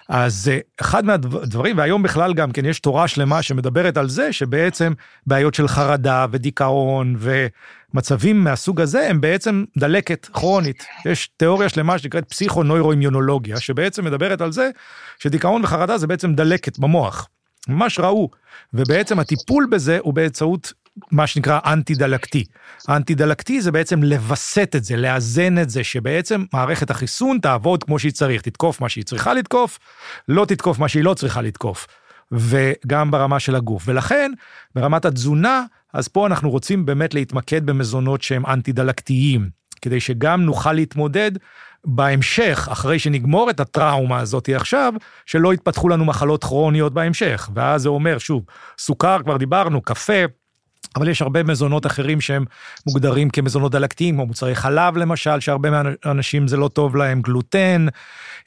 אז אה, אחד מהדברים, והיום בכלל גם כן יש תורה שלמה שמדברת על זה, שבעצם בעיות של חרדה ודיכאון ומצבים מהסוג הזה הם בעצם דלקת כרונית. יש תיאוריה שלמה שנקראת פסיכו-נוירו-אימיונולוגיה, שבעצם מדברת על זה שדיכאון וחרדה זה בעצם דלקת במוח. ממש ראו, ובעצם הטיפול בזה הוא באמצעות מה שנקרא אנטי-דלקתי. האנטי-דלקתי זה בעצם לווסת את זה, לאזן את זה, שבעצם מערכת החיסון תעבוד כמו שהיא צריך, תתקוף מה שהיא צריכה לתקוף, לא תתקוף מה שהיא לא צריכה לתקוף. וגם ברמה של הגוף. ולכן, ברמת התזונה, אז פה אנחנו רוצים באמת להתמקד במזונות שהם אנטי-דלקתיים, כדי שגם נוכל להתמודד בהמשך, אחרי שנגמור את הטראומה הזאת עכשיו, שלא יתפתחו לנו מחלות כרוניות בהמשך. ואז זה אומר, שוב, סוכר, כבר דיברנו, קפה, אבל יש הרבה מזונות אחרים שהם מוגדרים כמזונות דלקתיים, כמו מוצרי חלב למשל, שהרבה מהאנשים זה לא טוב להם, גלוטן,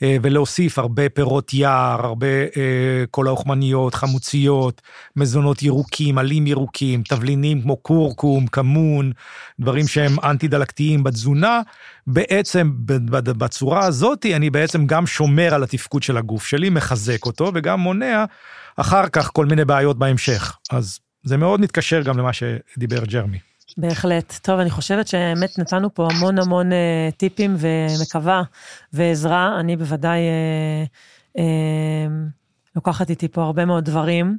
אה, ולהוסיף הרבה פירות יער, הרבה אה, כל האוכמניות, חמוציות, מזונות ירוקים, עלים ירוקים, תבלינים כמו קורקום, כמון, דברים שהם אנטי-דלקתיים בתזונה. בעצם בצורה הזאת אני בעצם גם שומר על התפקוד של הגוף שלי, מחזק אותו וגם מונע אחר כך כל מיני בעיות בהמשך. אז זה מאוד מתקשר גם למה שדיבר ג'רמי. בהחלט. טוב, אני חושבת שבאמת נתנו פה המון המון uh, טיפים ומקווה ועזרה. אני בוודאי uh, uh, לוקחת איתי פה הרבה מאוד דברים.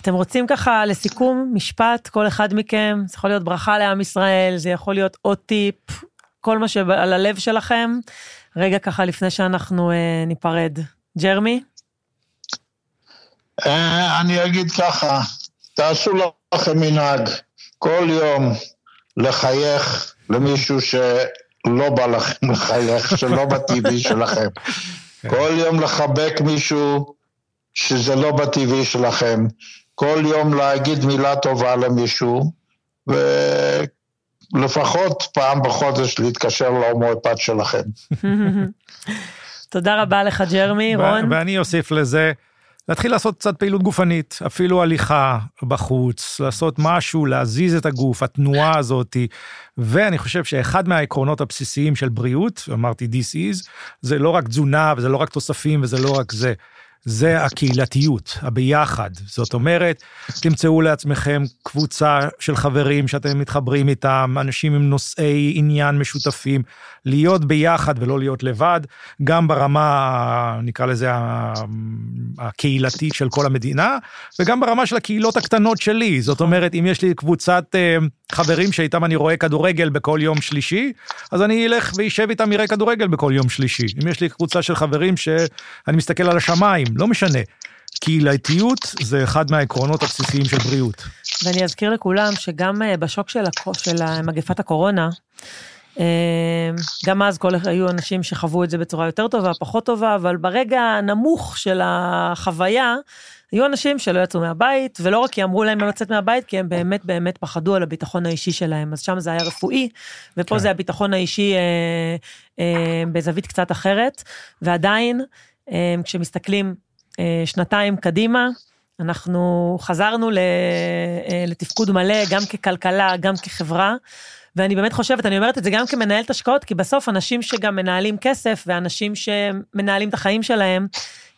אתם רוצים ככה, לסיכום, משפט, כל אחד מכם, זה יכול להיות ברכה לעם ישראל, זה יכול להיות עוד טיפ, כל מה שעל הלב שלכם. רגע ככה לפני שאנחנו uh, ניפרד. ג'רמי? אני אגיד ככה, תעשו לכם מנהג כל יום לחייך למישהו שלא בא לכם לחייך, שלא בטבעי (laughs) שלכם. כל יום לחבק מישהו שזה לא בטבעי שלכם. כל יום להגיד מילה טובה למישהו, ולפחות פעם בחודש להתקשר להומואפט שלכם. (laughs) תודה רבה לך, ג'רמי. רון? ואני אוסיף לזה, להתחיל לעשות קצת פעילות גופנית, אפילו הליכה בחוץ, לעשות משהו, להזיז את הגוף, התנועה הזאת. ואני חושב שאחד מהעקרונות הבסיסיים של בריאות, אמרתי this is, זה לא רק תזונה וזה לא רק תוספים וזה לא רק זה. זה הקהילתיות, הביחד. זאת אומרת, תמצאו לעצמכם קבוצה של חברים שאתם מתחברים איתם, אנשים עם נושאי עניין משותפים, להיות ביחד ולא להיות לבד, גם ברמה, נקרא לזה, הקהילתית של כל המדינה, וגם ברמה של הקהילות הקטנות שלי. זאת אומרת, אם יש לי קבוצת אה, חברים שאיתם אני רואה כדורגל בכל יום שלישי, אז אני אלך ואשב איתם יראה כדורגל בכל יום שלישי. אם יש לי קבוצה של חברים שאני מסתכל על השמיים, לא משנה. קהילתיות זה אחד מהעקרונות הבסיסיים של בריאות. ואני אזכיר לכולם שגם אה, בשוק של, הקו, של מגפת הקורונה, גם אז כל, היו אנשים שחוו את זה בצורה יותר טובה, פחות טובה, אבל ברגע הנמוך של החוויה, היו אנשים שלא יצאו מהבית, ולא רק כי אמרו להם לא לצאת מהבית, כי הם באמת באמת פחדו על הביטחון האישי שלהם. אז שם זה היה רפואי, ופה כן. זה הביטחון האישי אה, אה, בזווית קצת אחרת, ועדיין, אה, כשמסתכלים אה, שנתיים קדימה, אנחנו חזרנו אה, לתפקוד מלא, גם ככלכלה, גם כחברה. ואני באמת חושבת, אני אומרת את זה גם כמנהלת השקעות, כי בסוף אנשים שגם מנהלים כסף, ואנשים שמנהלים את החיים שלהם,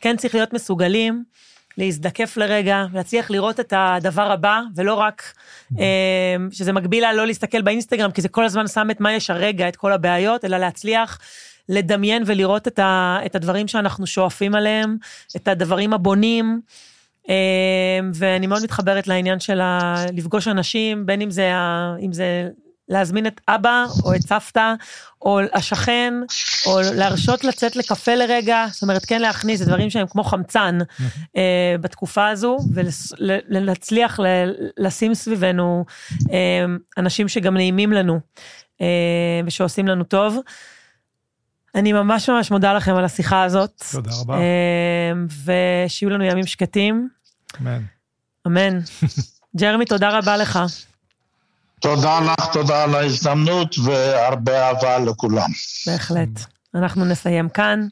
כן צריך להיות מסוגלים להזדקף לרגע, להצליח לראות את הדבר הבא, ולא רק אה, שזה מגביל לה לא להסתכל באינסטגרם, כי זה כל הזמן שם את מה יש הרגע, את כל הבעיות, אלא להצליח לדמיין ולראות את, ה, את הדברים שאנחנו שואפים עליהם, את הדברים הבונים. אה, ואני מאוד מתחברת לעניין של לפגוש אנשים, בין אם זה, אם זה להזמין את אבא או את סבתא או השכן, או להרשות לצאת לקפה לרגע, זאת אומרת כן להכניס את דברים שהם כמו חמצן אה, בתקופה הזו, ולהצליח לשים סביבנו אה, אנשים שגם נעימים לנו אה, ושעושים לנו טוב. אני ממש ממש מודה לכם על השיחה הזאת. תודה רבה. ושיהיו לנו ימים שקטים. אמן. אמן. (laughs) ג'רמי, תודה רבה לך. תודה לך, תודה על ההזדמנות והרבה אהבה לכולם. בהחלט. אנחנו נסיים כאן.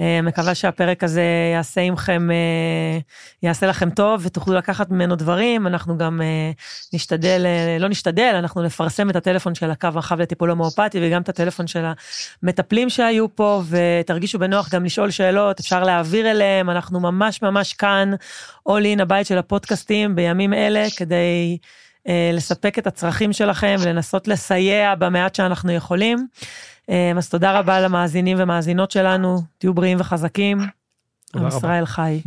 אה, מקווה שהפרק הזה יעשה עמכם, אה, יעשה לכם טוב ותוכלו לקחת ממנו דברים. אנחנו גם אה, נשתדל, לא נשתדל, אנחנו נפרסם את הטלפון של הקו הרחב לטיפול הומואפטי וגם את הטלפון של המטפלים שהיו פה, ותרגישו בנוח גם לשאול שאלות, אפשר להעביר אליהם, אנחנו ממש ממש כאן, all in הבית של הפודקאסטים בימים אלה, כדי לספק את הצרכים שלכם ולנסות לסייע במעט שאנחנו יכולים. אמ, אז תודה רבה למאזינים ומאזינות שלנו, תהיו בריאים וחזקים. עם ישראל חי.